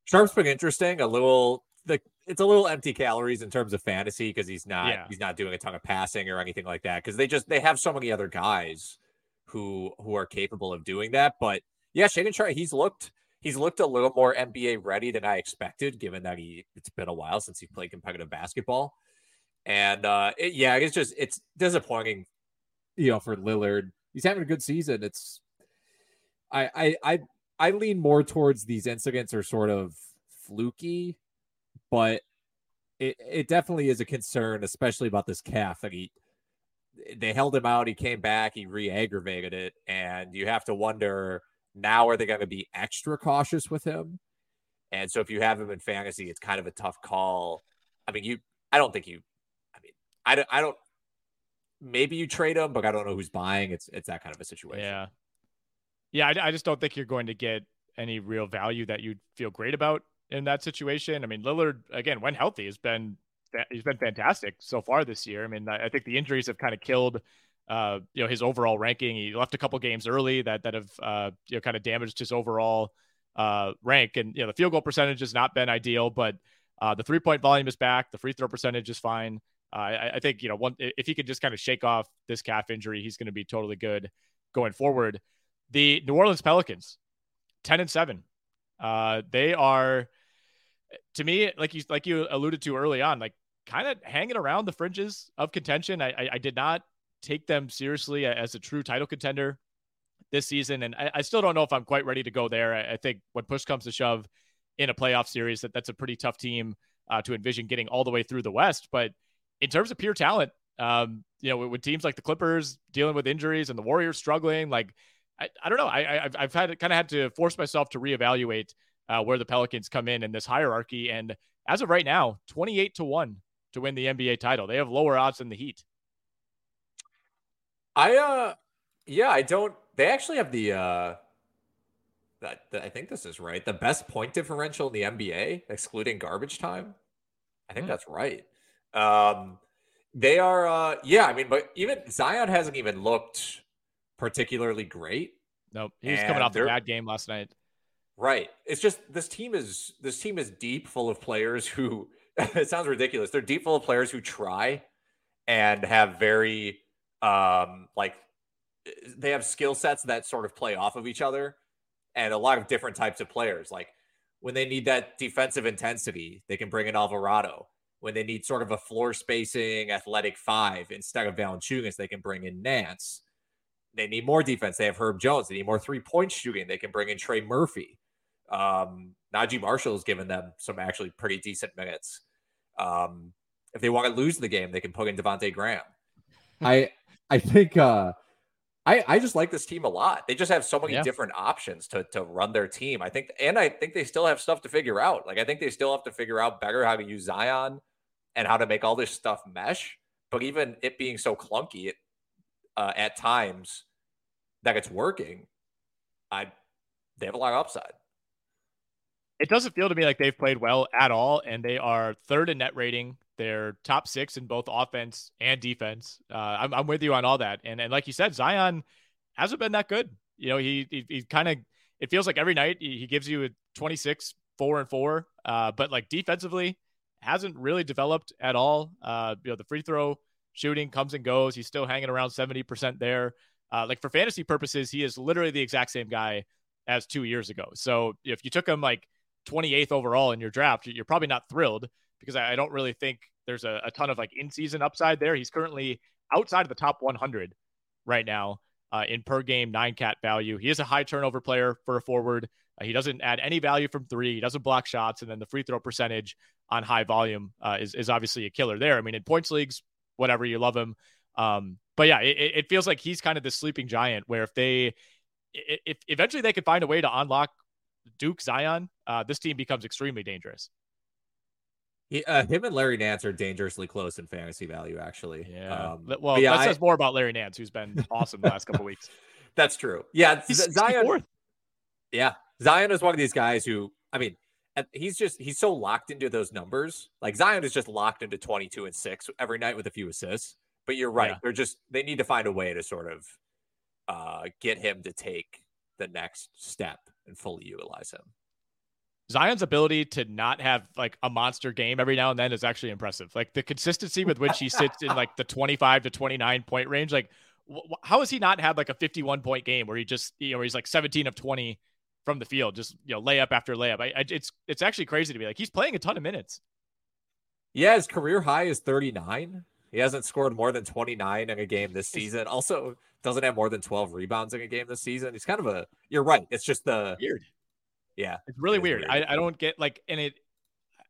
Sharpe's been interesting. A little the it's a little empty calories in terms of fantasy because he's not yeah. he's not doing a ton of passing or anything like that because they just they have so many other guys who who are capable of doing that. But yeah, Shaedon Sharpe, he's looked he's looked a little more NBA ready than I expected, given that he it's been a while since he played competitive basketball. And uh it, yeah, it's just it's disappointing, you know, for Lillard. He's having a good season. It's I I I I lean more towards these incidents are sort of fluky, but it it definitely is a concern, especially about this calf that he they held him out. He came back. He re-aggravated it, and you have to wonder now: are they going to be extra cautious with him? And so, if you have him in fantasy, it's kind of a tough call. I mean, you. I don't think you. I mean, I don't. I don't. Maybe you trade him, but I don't know who's buying. It's it's that kind of a situation. Yeah, yeah. I, I just don't think you're going to get any real value that you'd feel great about in that situation. I mean, Lillard again, when healthy, has been he's been fantastic so far this year. I mean, I think the injuries have kind of killed, uh, you know, his overall ranking. He left a couple games early that that have uh, you know kind of damaged his overall uh, rank. And you know, the field goal percentage has not been ideal, but uh, the three point volume is back. The free throw percentage is fine. Uh, I, I, think you know one if he could just kind of shake off this calf injury, he's going to be totally good going forward. The New Orleans Pelicans, ten and seven. Uh, they are to me, like you like you alluded to early on, like kind of hanging around the fringes of contention. I, I, I did not take them seriously as a true title contender this season, and I, I still don't know if I'm quite ready to go there. I, I, think when push comes to shove in a playoff series, that that's a pretty tough team uh, to envision getting all the way through the West. But in terms of pure talent, um, you know, with teams like the Clippers dealing with injuries and the Warriors struggling, like I, I don't know, I, I've, I've had kind of had to force myself to reevaluate uh, where the Pelicans come in in this hierarchy. And as of right now, 28 to 1 to win the NBA title. They have lower odds than the Heat. I, uh, yeah, I don't, they actually have the, uh, that, I think this is right. The best point differential in the NBA, excluding garbage time. I think mm. that's right. Um, they are, uh, yeah, I mean, but even Zion hasn't even looked particularly great. Nope. He's coming off a bad game last night. Right. It's just this team is this team is deep full of players who it sounds ridiculous. They're deep full of players who try and have very um like they have skill sets that sort of play off of each other and a lot of different types of players. Like when they need that defensive intensity, they can bring in Alvarado. When they need sort of a floor spacing athletic five instead of Valanciunas, they can bring in Nance. They need more defense. They have Herb Jones. They need more three point shooting. They can bring in Trey Murphy. Um, Naji Marshall has given them some actually pretty decent minutes. Um, if they want to lose the game, they can put in Devonte Graham. I I think uh, I I just like this team a lot. They just have so many yeah. different options to to run their team. I think, and I think they still have stuff to figure out. Like I think they still have to figure out better how to use Zion and how to make all this stuff mesh. But even it being so clunky uh, at times that it's working, I they have a lot of upside it doesn't feel to me like they've played well at all, and they are third in net rating. They're top six in both offense and defense. Uh, I'm, I'm with you on all that, and and like you said, Zion hasn't been that good. You know, he he, he kind of it feels like every night he, he gives you a 26, four and four, uh, but like defensively hasn't really developed at all. Uh, you know, the free throw shooting comes and goes. He's still hanging around 70% there. Uh, like for fantasy purposes, he is literally the exact same guy as two years ago. So if you took him like 28th overall in your draft, you're probably not thrilled because I don't really think there's a, a ton of like in season upside there. He's currently outside of the top 100 right now uh, in per game nine cat value. He is a high turnover player for a forward. Uh, he doesn't add any value from three. He doesn't block shots, and then the free throw percentage on high volume uh, is is obviously a killer there. I mean, in points leagues, whatever you love him. Um, but yeah, it, it feels like he's kind of the sleeping giant. Where if they, if eventually they could find a way to unlock Duke Zion, uh, this team becomes extremely dangerous. He, uh, him and Larry Nance are dangerously close in fantasy value, actually. Yeah. Um, well, yeah, that I, says more about Larry Nance, who's been awesome the last couple weeks. That's true. Yeah, he's Zion. Yeah, Zion is one of these guys who, I mean, he's just he's so locked into those numbers. Like Zion is just locked into 22 and 6 every night with a few assists. But you're right. Yeah. They're just they need to find a way to sort of uh get him to take the next step and fully utilize him. Zion's ability to not have like a monster game every now and then is actually impressive. Like the consistency with which he sits in like the 25 to 29 point range. Like, wh- how has he not had like a 51 point game where he just, you know, he's like 17 of 20 from the field, just, you know, layup after layup? I, I, it's, it's actually crazy to be like, he's playing a ton of minutes. Yeah. His career high is 39. He hasn't scored more than 29 in a game this season. Also, doesn't have more than 12 rebounds in a game this season. He's kind of a, you're right. It's just the weird yeah, it's really it weird. weird. I, I don't get like, and it,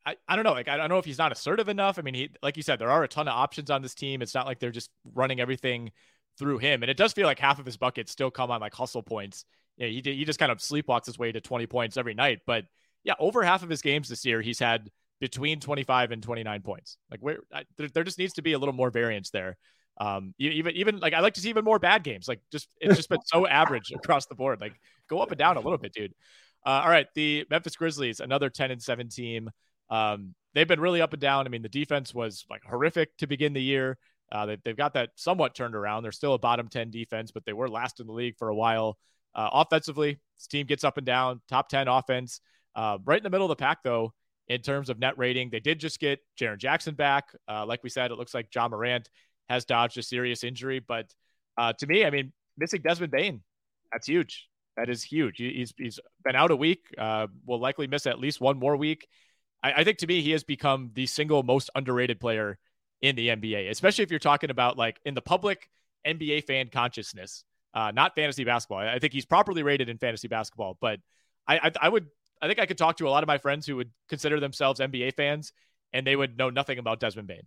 I, I don't know. Like, I don't know if he's not assertive enough. I mean, he, like you said, there are a ton of options on this team. It's not like they're just running everything through him. And it does feel like half of his buckets still come on like hustle points. Yeah, he, he just kind of sleepwalks his way to 20 points every night. But yeah, over half of his games this year, he's had between 25 and 29 points. Like where I, there, there just needs to be a little more variance there. Um, even even like I like to see even more bad games. Like just it's just been so average across the board. Like go up and down a little bit, dude. Uh, all right, the Memphis Grizzlies, another 10 and 7 team. Um, they've been really up and down. I mean, the defense was like horrific to begin the year. Uh, they, they've got that somewhat turned around. They're still a bottom 10 defense, but they were last in the league for a while. Uh, offensively, this team gets up and down, top 10 offense. Uh, right in the middle of the pack, though, in terms of net rating. They did just get Jaren Jackson back. Uh, like we said, it looks like Ja Morant has dodged a serious injury. But uh, to me, I mean, missing Desmond Bane, that's huge. That is huge. He's he's been out a week. Uh, will likely miss at least one more week. I, I think to me, he has become the single most underrated player in the NBA, especially if you're talking about like in the public NBA fan consciousness, uh, not fantasy basketball. I think he's properly rated in fantasy basketball, but I, I, I would I think I could talk to a lot of my friends who would consider themselves NBA fans, and they would know nothing about Desmond Bane.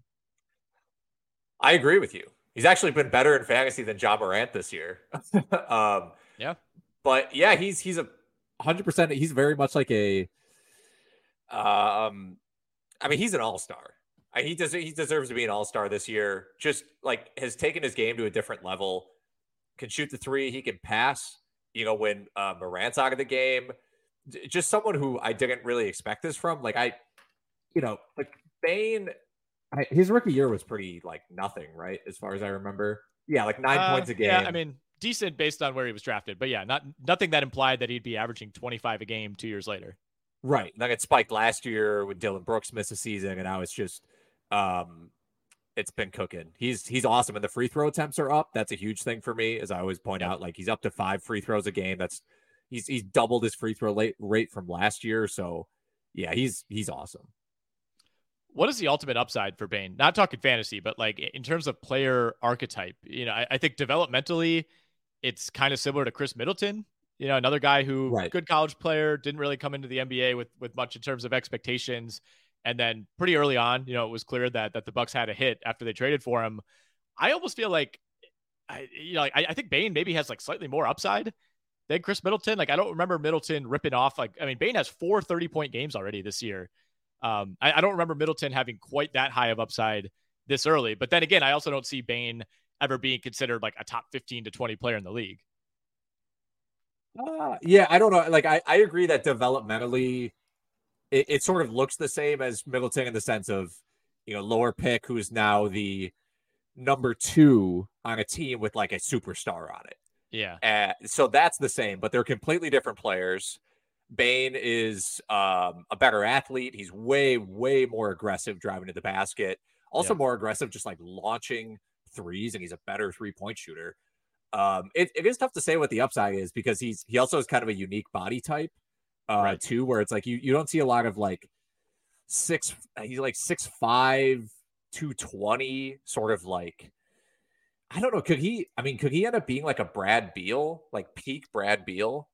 I agree with you. He's actually been better in fantasy than Ja Morant this year. um, yeah, but yeah, he's he's a hundred percent. He's very much like a. Um, I mean, he's an all star. He does. He deserves to be an all star this year. Just like has taken his game to a different level. Can shoot the three. He can pass. You know, when uh, Morant's out of the game, just someone who I didn't really expect this from. Like I, you know, like Bane. I, his rookie year was pretty like nothing, right? As far as I remember. Yeah, like nine uh, points a game. Yeah, I mean, decent based on where he was drafted, but yeah, not nothing that implied that he'd be averaging 25 a game two years later. Right. And Like it spiked last year when Dillon Brooks missed a season, and now it's just um it's been cooking. He's he's awesome, and the free throw attempts are up. That's a huge thing for me, as I always point out. Like he's up to five free throws a game. That's he's he's doubled his free throw rate from last year. So yeah, he's he's awesome. What is the ultimate upside for Bane? Not talking fantasy, but like in terms of player archetype. You know, I, I think developmentally, it's kind of similar to Khris Middleton. You know, another guy who right. good college player, didn't really come into the NBA with with much in terms of expectations. And then pretty early on, you know, it was clear that that the Bucks had a hit after they traded for him. I almost feel like I you know, I, I think Bane maybe has like slightly more upside than Khris Middleton. Like I don't remember Middleton ripping off like I mean Bane has four 30 point games already this year. Um, I, I don't remember Middleton having quite that high of upside this early. But then again, I also don't see Bane ever being considered like a top 15 to 20 player in the league. Uh, yeah, I don't know. Like, I, I agree that developmentally, it, it sort of looks the same as Middleton in the sense of, you know, lower pick who's now the number two on a team with like a superstar on it. Yeah. Uh, so that's the same, but they're completely different players. Bane is um, a better athlete. He's way, way more aggressive driving to the basket. Also, yeah. more aggressive, just like launching threes and he's a better three point shooter. Um, it, it is tough to say what the upside is because he's he also has kind of a unique body type, uh, right. too, where it's like you you don't see a lot of like six. He's like six five, two twenty, sort of like I don't know. Could he? I mean, could he end up being like a Brad Beal, like peak Brad Beal?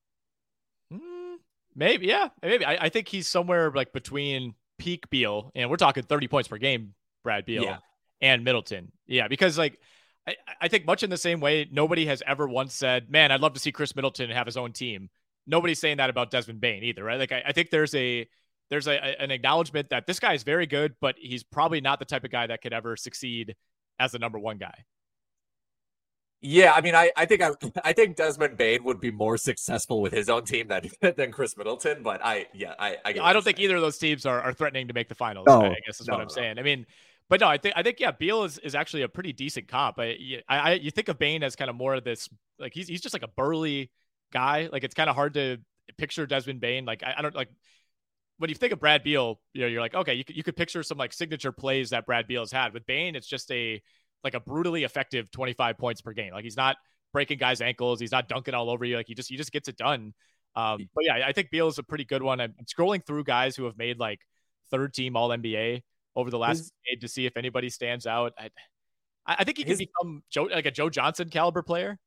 Mm, maybe, yeah, maybe. I, I, think he's somewhere like between peak Beal and we're talking 30 points per game, Brad Beal, yeah. and Middleton. Yeah, because like I, I think much in the same way, nobody has ever once said, "Man, I'd love to see Khris Middleton have his own team." Nobody's saying that about Desmond Bane either, right? Like I, I think there's a there's a, an acknowledgement that this guy is very good, but he's probably not the type of guy that could ever succeed as the number one guy. Yeah, I mean, I, I think I, I think Desmond Bane would be more successful with his own team than than Khris Middleton. But I, yeah, I, I, I don't think saying. either of those teams are, are threatening to make the finals. No, I guess is no, what I'm no. saying. I mean, but no, I think I think yeah, Beal is, is actually a pretty decent comp. But I, I, you think of Bane as kind of more of this like he's he's just like a burly guy. Like it's kind of hard to picture Desmond Bane. Like I, I don't like when you think of Brad Beal, you know, you're like, okay, you could, you could picture some like signature plays that Brad Beal has had. With Bane, it's just a like a brutally effective 25 points per game. Like he's not breaking guys' ankles, he's not dunking all over you. Like he just he just gets it done. Um, but yeah, I think Beal is a pretty good one. I'm scrolling through guys who have made like third team All NBA over the last decade to see if anybody stands out. I, I think he can his, become Joe like a Joe Johnson caliber player.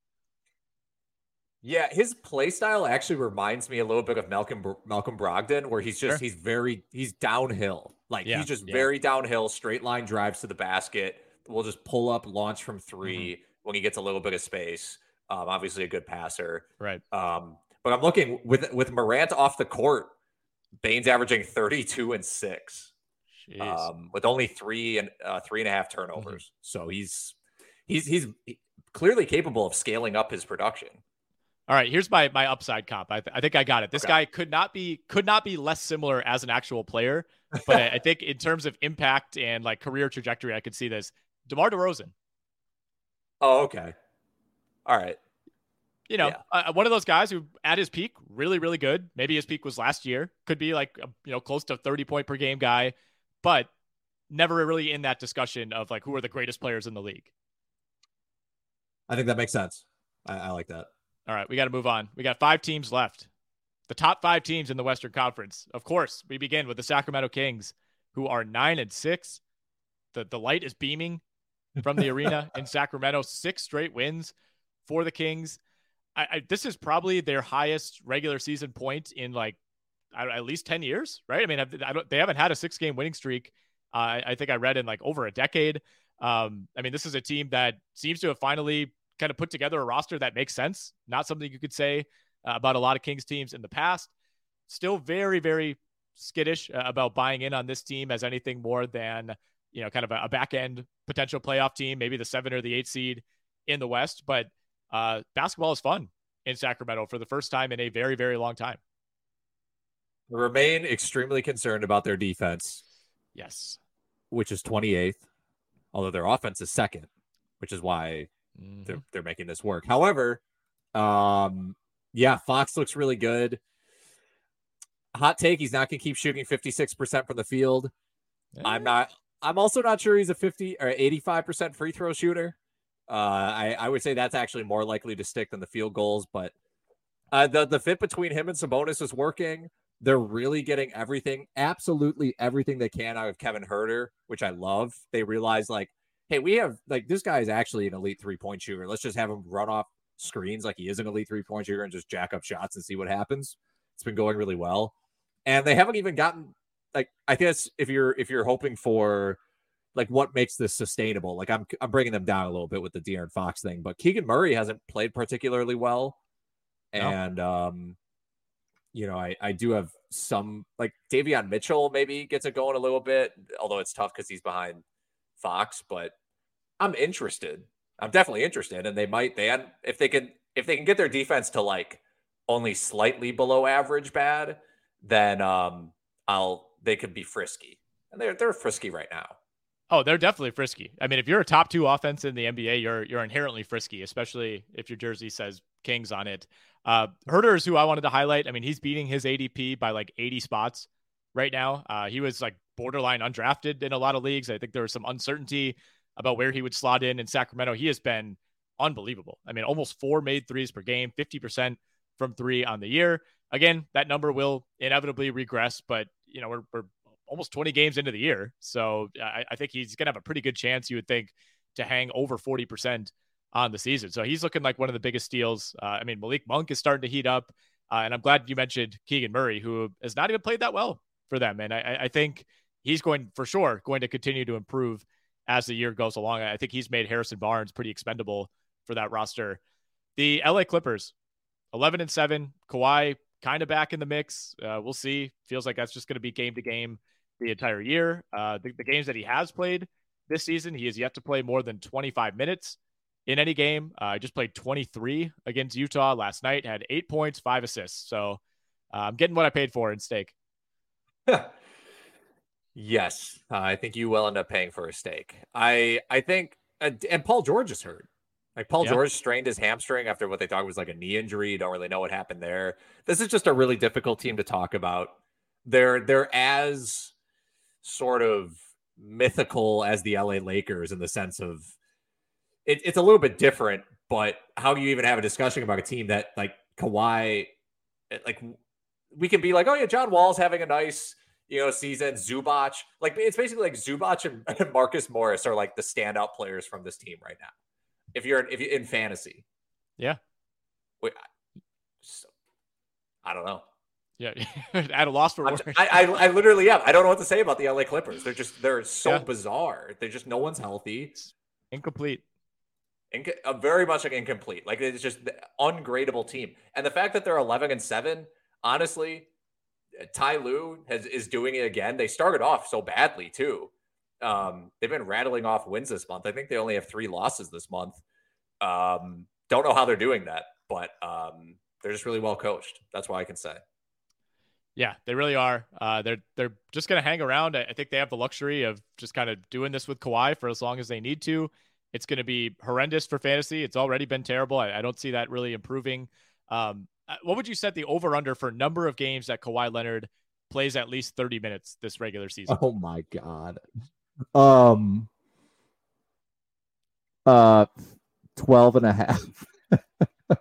Yeah, his play style actually reminds me a little bit of Malcolm Malcolm Brogdon, where he's just sure. he's very he's downhill, like yeah, he's just yeah. very downhill, straight line drives to the basket. Will just pull up, launch from 3 mm-hmm. when he gets a little bit of space. Um, obviously a good passer, right? Um, but I'm looking with with Morant off the court, Bane's averaging 32 and six, um, with only three and uh, three and a half turnovers. Mm-hmm. So he's he's he's clearly capable of scaling up his production. All right, here's my my upside comp. I, th- I think I got it. This okay. guy could not be could not be less similar as an actual player, but I, I, think in terms of impact and like career trajectory, I could see this. DeMar DeRozan. Oh, okay. All right. You know, yeah. uh, one of those guys who at his peak really really good. Maybe his peak was last year. Could be like a, you know close to 30 point per game guy, but never really in that discussion of like who are the greatest players in the league. I think that makes sense. I, I like that. All right, we got to move on. We got five teams left. The top five teams in the Western Conference. Of course, we begin with the Sacramento Kings, who are nine and six. The the light is beaming from the arena in Sacramento. Six straight wins for the Kings. I, I, this is probably their highest regular season point in like at least ten years, right? I mean, I they haven't had a six game winning streak. Uh, I think I read in like over a decade. Um, I mean, this is a team that seems to have finally kind of put together a roster that makes sense. Not something you could say uh, about a lot of Kings teams in the past. Still very, very skittish uh, about buying in on this team as anything more than, you know, kind of a, a back end potential playoff team, maybe the seven or the eight seed in the West. But uh, basketball is fun in Sacramento for the first time in a very, very long time. Remain extremely concerned about their defense. Yes. Which is 28th, although their offense is second, which is why Mm-hmm. They're they're making this work. However, um, yeah, Fox looks really good. Hot take: He's not going to keep shooting fifty six percent from the field. Yeah. I'm not. I'm also not sure he's a fifty or eighty five percent free throw shooter. Uh, I I would say that's actually more likely to stick than the field goals, but uh, the the fit between him and Sabonis is working. They're really getting everything, absolutely everything they can out of Kevin Huerter, which I love. They realize like hey, we have like this guy is actually an elite three point shooter. Let's just have him run off screens like he is an elite three point shooter and just jack up shots and see what happens. It's been going really well. And they haven't even gotten like I guess if you're if you're hoping for like what makes this sustainable, like I'm I'm bringing them down a little bit with the De'Aaron Fox thing, but Keegan Murray hasn't played particularly well. And um you know, I, I do have some like Davion Mitchell maybe gets it going a little bit, although it's tough because he's behind Fox, but I'm interested. I'm definitely interested, and they might they if they can if they can get their defense to like only slightly below average bad, then um I'll they could be frisky, and they're they're frisky right now. Oh, they're definitely frisky. I mean, if you're a top two offense in the NBA, you're you're inherently frisky, especially if your jersey says Kings on it. Uh, Huerter is who I wanted to highlight. I mean, he's beating his ADP by like 80 spots right now. Uh, he was like borderline undrafted in a lot of leagues. I think there was some uncertainty about where he would slot in in Sacramento. He has been unbelievable. I mean, almost four made threes per game, 50% from three on the year. Again, that number will inevitably regress, but you know, we're, we're almost 20 games into the year. So I, I think he's going to have a pretty good chance, you would think, to hang over 40% on the season. So he's looking like one of the biggest steals. Uh, I mean, Malik Monk is starting to heat up. Uh, and I'm glad you mentioned Keegan Murray, who has not even played that well for them. And I, I think he's going for sure going to continue to improve as the year goes along. I think he's made Harrison Barnes pretty expendable for that roster. The LA Clippers, 11 and 7. Kawhi kind of back in the mix. Uh, we'll see. Feels like that's just going to be game to game the entire year. Uh, the, the games that he has played this season, he has yet to play more than 25 minutes in any game. I uh, just played 23 against Utah last night, had eight points, five assists. So uh, I'm getting what I paid for in steak. yes, uh, I think you will end up paying for a steak. I I think, uh, and Paul George is hurt. Like Paul yeah. George strained his hamstring after what they thought was like a knee injury. You don't really know what happened there. This is just a really difficult team to talk about. They're they're as sort of mythical as the LA Lakers in the sense of it, it's a little bit different, but how do you even have a discussion about a team that like Kawhi, eh, like we can be like, oh yeah, John Wall's having a nice you know season. Zubac, like it's basically like Zubac and Marcus Morris are like the standout players from this team right now. If you're if you're in fantasy, yeah. Wait, I don't know. Yeah, at a loss for words. I, I, I literally am. I don't know what to say about the LA Clippers. They're just they're so yeah. bizarre. They're just no one's healthy. incomplete. Inc- uh, very much like incomplete. Like it's just ungradable team. And the fact that they're 11 and 7, honestly, Ty Lue has is doing it again. They started off so badly too. Um, they've been rattling off wins this month. I think they only have three losses this month. Um, don't know how they're doing that, but um, they're just really well coached. That's why I can say. Yeah, they really are. Uh, they're they're just going to hang around. I think they have the luxury of just kind of doing this with Kawhi for as long as they need to. It's going to be horrendous for fantasy. It's already been terrible. I, I don't see that really improving. Um, uh, what would you set the over under for number of games that Kawhi Leonard plays at least 30 minutes this regular season? Oh my god. Um uh 12 and a half.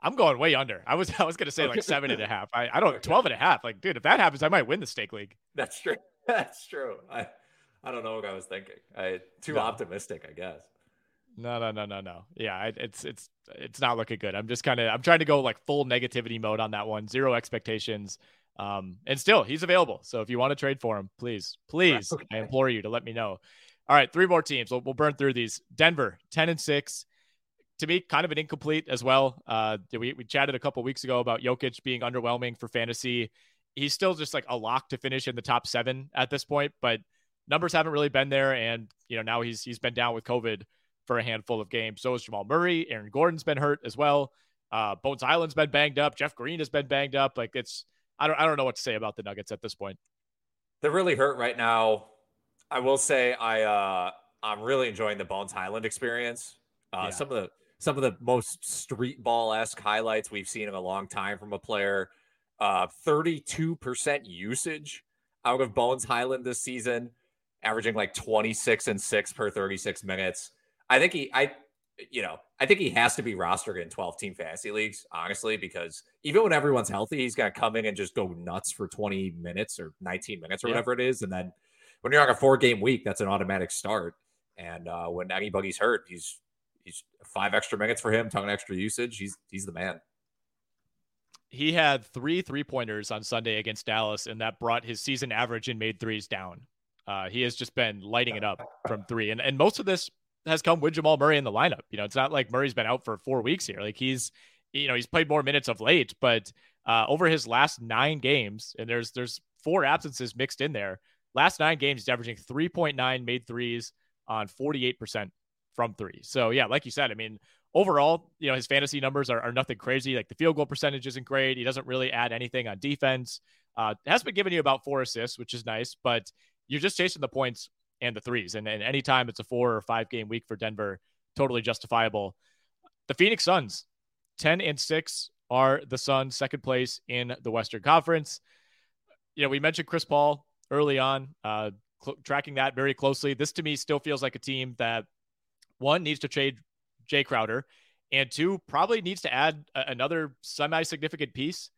I'm going way under. I was I was gonna say like seven and a half. I, I don't 12 and a half. Like, dude, if that happens, I might win the steak league. That's true. That's true. I I don't know what I was thinking. I too no. optimistic, I guess. No, no, no, no, no. Yeah, it's it's it's not looking good. I'm just kind of I'm trying to go like full negativity mode on that one. Zero expectations. Um, and still he's available. So if you want to trade for him, please, please, okay. I implore you to let me know. All right, three more teams. We'll, we'll burn through these. Denver, ten and six. To me, kind of an incomplete as well. Uh, we we chatted a couple weeks ago about Jokic being underwhelming for fantasy. He's still just like a lock to finish in the top seven at this point, but numbers haven't really been there. And you know now he's he's been down with COVID for a handful of games. So is Jamal Murray. Aaron Gordon's been hurt as well. Uh, Bones Hyland's been banged up. Jeff Green has been banged up. Like it's, I don't, I don't know what to say about the Nuggets at this point. They're really hurt right now. I will say I, uh, I'm really enjoying the Bones Hyland experience. Uh, yeah. Some of the some of the most street ball esque highlights we've seen in a long time from a player. Uh, 32% usage out of Bones Hyland this season, averaging like 26 and six per 36 minutes. I think he, I, you know, I think he has to be rostered in 12 team fantasy leagues, honestly, because even when everyone's healthy, he's going to come in and just go nuts for 20 minutes or 19 minutes or yeah. whatever it is. And then when you're on a four game week, that's an automatic start. And uh, when anybody's hurt, he's, he's five extra minutes for him, ton extra usage. He's, he's the man. He had three three pointers on Sunday against Dallas, and that brought his season average in made threes down. Uh, he has just been lighting it up from three, and and most of this has come with Jamal Murray in the lineup. You know, it's not like Murray's been out for four weeks here. Like he's, you know, he's played more minutes of late, but uh, over his last nine games, and there's there's four absences mixed in there. Last nine games, he's averaging 3.9 made threes on 48% from three. So yeah, like you said, I mean, overall, you know, his fantasy numbers are, are nothing crazy. Like the field goal percentage isn't great. He doesn't really add anything on defense. Uh, has been giving you about four assists, which is nice, but you're just chasing the points and the threes. And, and anytime it's a four or five game week for Denver, totally justifiable. The Phoenix Suns, 10 and 6 are the Suns, second place in the Western Conference. You know, we mentioned Chris Paul early on, uh, cl- tracking that very closely. This to me still feels like a team that one needs to trade Jae Crowder, and two probably needs to add a- another semi significant piece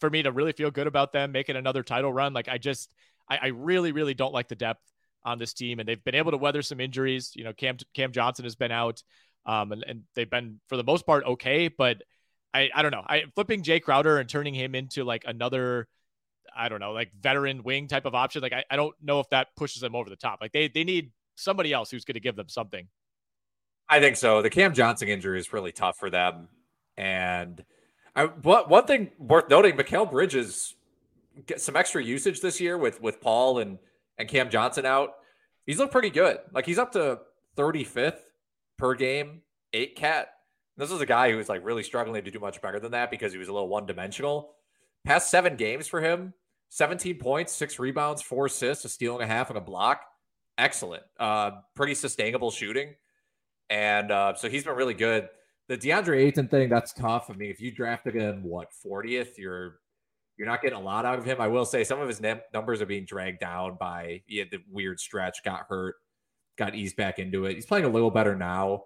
for me to really feel good about them making another title run. Like I just, I, I really, really don't like the depth on this team, and they've been able to weather some injuries. You know, Cam Cam Johnson has been out. Um, and, and they've been for the most part okay, but I, I don't know. I flipping Jae Crowder and turning him into like another, I don't know, like veteran wing type of option. Like I, I don't know if that pushes them over the top. Like they they need somebody else who's going to give them something. I think so. The Cam Johnson injury is really tough for them. And I, what one thing worth noting, Mikal Bridges get some extra usage this year with with Paul and and Cam Johnson out. He's looked pretty good. Like he's up to 35th per game, eight cat. This is a guy who was like really struggling to do much better than that because he was a little one dimensional. Past seven games for him, 17 points, six rebounds, four assists, a steal and a half, and a block. Excellent. Uh, pretty sustainable shooting. And uh, so he's been really good. The DeAndre Ayton thing, that's tough. I mean, if you drafted him, what, 40th, you're you're not getting a lot out of him. I will say some of his numbers are being dragged down by he had the weird stretch, got hurt, got eased back into it. He's playing a little better now,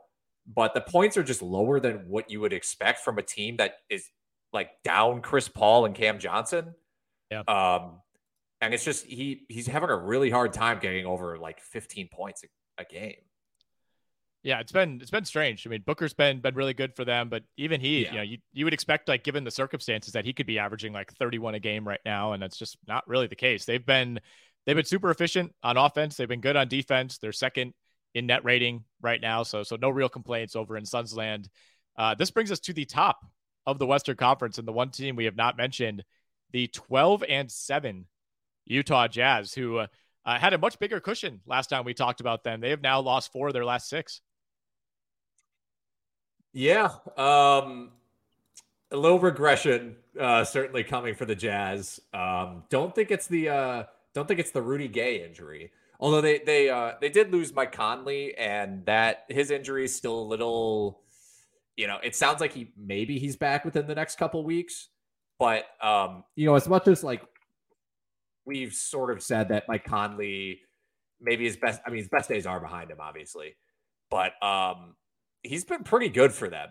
but the points are just lower than what you would expect from a team that is like down Chris Paul and Cam Johnson. Yeah. Um, and it's just he he's having a really hard time getting over like 15 points a, a game. Yeah, it's been it's been strange. I mean, Booker's been been really good for them, but even he, yeah. you know, you, you would expect like given the circumstances that he could be averaging like 31 a game right now, and that's just not really the case. They've been they've been super efficient on offense. They've been good on defense. They're second in net rating right now, so so no real complaints over in Sunsland. Uh, this brings us to the top of the Western Conference, and the one team we have not mentioned, the 12 and seven Utah Jazz, who uh, uh, had a much bigger cushion last time we talked about them. They have now lost four of their last six. Yeah, um, a little regression uh, certainly coming for the Jazz. Um, don't think it's the uh, don't think it's the Rudy Gay injury. Although they they uh, they did lose Mike Conley, and that his injury is still a little. You know, it sounds like he maybe he's back within the next couple weeks, but um, you know, as much as like we've sort of said that Mike Conley maybe his best. I mean, his best days are behind him, obviously, but um, he's been pretty good for them.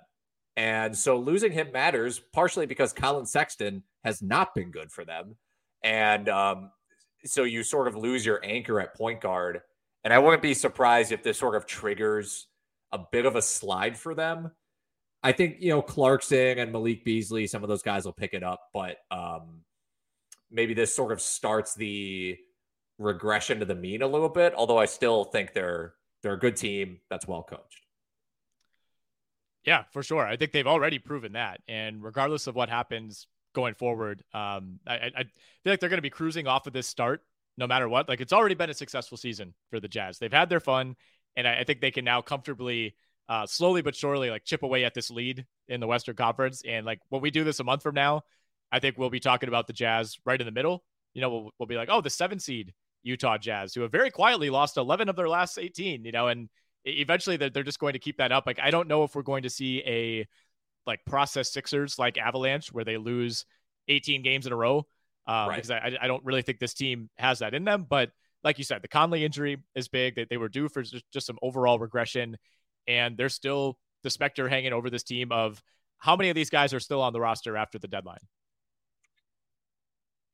And so losing him matters partially because Collin Sexton has not been good for them. And um, so you sort of lose your anchor at point guard. And I wouldn't be surprised if this sort of triggers a bit of a slide for them. I think, you know, Clarkson and Malik Beasley, some of those guys will pick it up, but um, maybe this sort of starts the regression to the mean a little bit. Although I still think they're they're a good team that's well coached. Yeah, for sure. I think they've already proven that. And regardless of what happens going forward, um, I, I feel like they're going to be cruising off of this start no matter what. Like it's already been a successful season for the Jazz. They've had their fun, and I, I think they can now comfortably, uh, slowly but surely, like chip away at this lead in the Western Conference. And like when we do this a month from now, I think we'll be talking about the Jazz right in the middle. You know, we'll, we'll be like, oh, the seven seed Utah Jazz, who have very quietly lost 11 of their last 18, you know, and eventually they're, they're just going to keep that up. Like, I don't know if we're going to see a like process Sixers like Avalanche where they lose 18 games in a row. Um, right. Because I, I don't really think this team has that in them. But like you said, the Conley injury is big. That they, they were due for just, just some overall regression, and there's still the specter hanging over this team of how many of these guys are still on the roster after the deadline.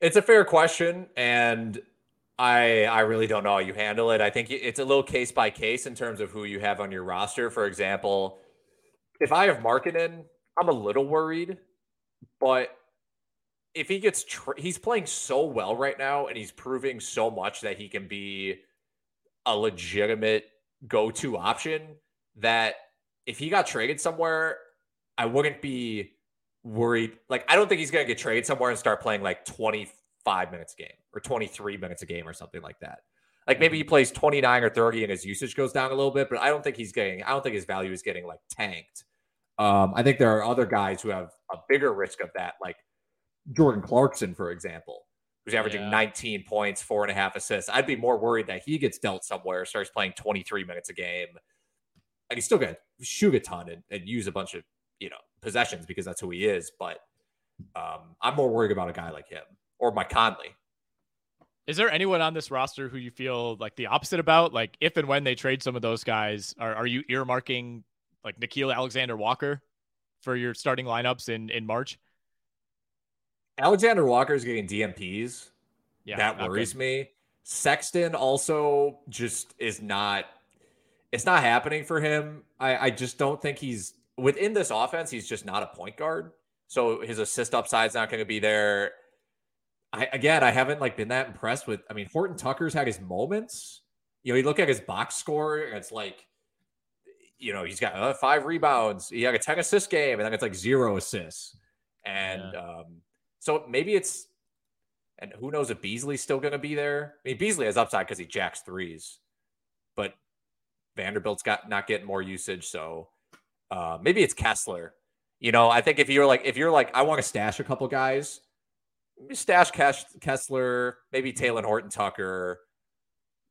It's a fair question, and I I really don't know how you handle it. I think it's a little case by case in terms of who you have on your roster. For example, if I have Markkanen, I'm a little worried, but if he gets tra- he's playing so well right now and he's proving so much that he can be a legitimate go-to option that if he got traded somewhere, I wouldn't be worried. Like I don't think he's going to get traded somewhere and start playing like 25 minutes a game or 23 minutes a game or something like that. Like maybe he plays 29 or 30 and his usage goes down a little bit, but I don't think he's getting, I don't think his value is getting like tanked. Um, I think there are other guys who have a bigger risk of that, like Jordan Clarkson, for example, who's averaging yeah. 19 points, four and a half assists. I'd be more worried that he gets dealt somewhere, starts playing 23 minutes a game. And he's still going to shoot a ton and, and, use a bunch of, you know, possessions because that's who he is. But um, I'm more worried about a guy like him or Mike Conley, is there anyone on this roster who you feel like the opposite about? Like if and when they trade some of those guys, are, are you earmarking like Nickeil Alexander Walker for your starting lineups in, in March? Alexander Walker is getting DNPs. Yeah, that worries me. Sexton also just is not it's not happening for him. I, I just don't think he's within this offense. He's just not a point guard. So his assist upside's not going to be there. I again, I haven't like been that impressed with. I mean, Horton Tucker's had his moments. You know, you look at his box score, it's like, you know, he's got uh, five rebounds. He had a ten assist game, and then it's like zero assists. And yeah. um, so maybe it's, and who knows if Beasley's still going to be there. I mean, Beasley has upside because he jacks threes, but Vanderbilt's got not getting more usage. So uh, maybe it's Kessler. You know, I think if you're like, if you're like, I want to stash a couple guys, stash Kessler, maybe Talen Horton Tucker.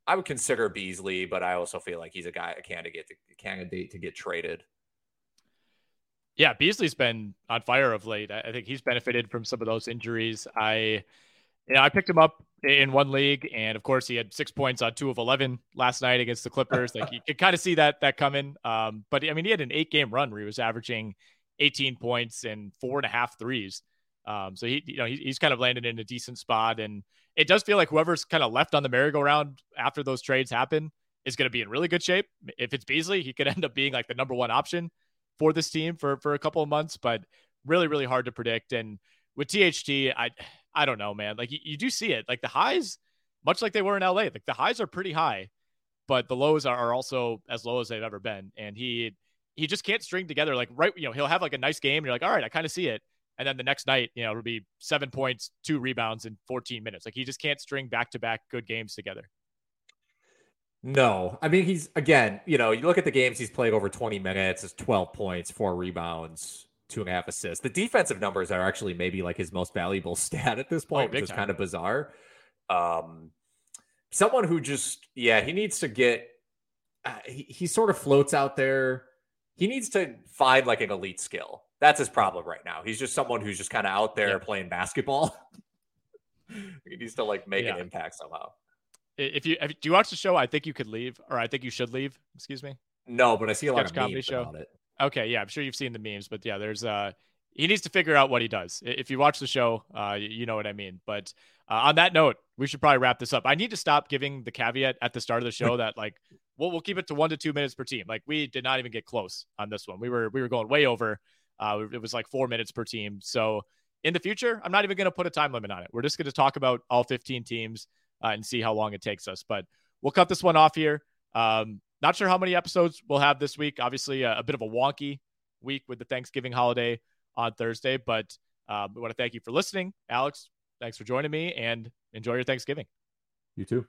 I would consider Beasley, but I also feel like he's a guy, a candidate, to, candidate to get traded. Yeah, Beasley's been on fire of late. I think he's benefited from some of those injuries. I, you know, I picked him up in one league, and of course, he had six points on two of eleven last night against the Clippers. like you could kind of see that that coming. Um, but I mean, he had an eight game run where he was averaging 18 points and four and a half threes. Um, so he, you know, he's kind of landed in a decent spot, and it does feel like whoever's kind of left on the merry-go-round after those trades happen is going to be in really good shape. If it's Beasley, he could end up being like the number one option for this team for for a couple of months, but really, really hard to predict. And with THT, I I don't know, man. Like you, you do see it, like the highs, much like they were in LA. Like the highs are pretty high, but the lows are, are also as low as they've ever been. And he he just can't string together like right. You know, he'll have like a nice game. And you're like, all right, I kind of see it. And then the next night, you know, it'll be seven points, two rebounds in 14 minutes. Like he just can't string back to back good games together. No, I mean he's again. You know, you look at the games he's played over 20 minutes. It's 12 points, four rebounds, two and a half assists. The defensive numbers are actually maybe like his most valuable stat at this point, oh, which is kind of bizarre. Um, someone who just yeah, he needs to get. Uh, he, he sort of floats out there. He needs to find like an elite skill. That's his problem right now. He's just someone who's just kind of out there yeah. playing basketball. he needs to like make yeah. an impact somehow. If you if, do you watch the show, I think you could leave, or I think you should leave. Excuse me. No, but I see a lot of comedy show. Okay, yeah, I'm sure you've seen the memes, but yeah, there's uh he needs to figure out what he does. If you watch the show, uh, you know what I mean. But uh, on that note, we should probably wrap this up. I need to stop giving the caveat at the start of the show that like we'll we'll keep it to one to two minutes per team. Like we did not even get close on this one. We were we were going way over. Uh, it was like four minutes per team. So in the future, I'm not even going to put a time limit on it. We're just going to talk about all 15 teams uh, and see how long it takes us. But we'll cut this one off here. Um, not sure how many episodes we'll have this week. Obviously, a, a bit of a wonky week with the Thanksgiving holiday on Thursday, but uh, we want to thank you for listening. Alex, thanks for joining me and enjoy your Thanksgiving. You too.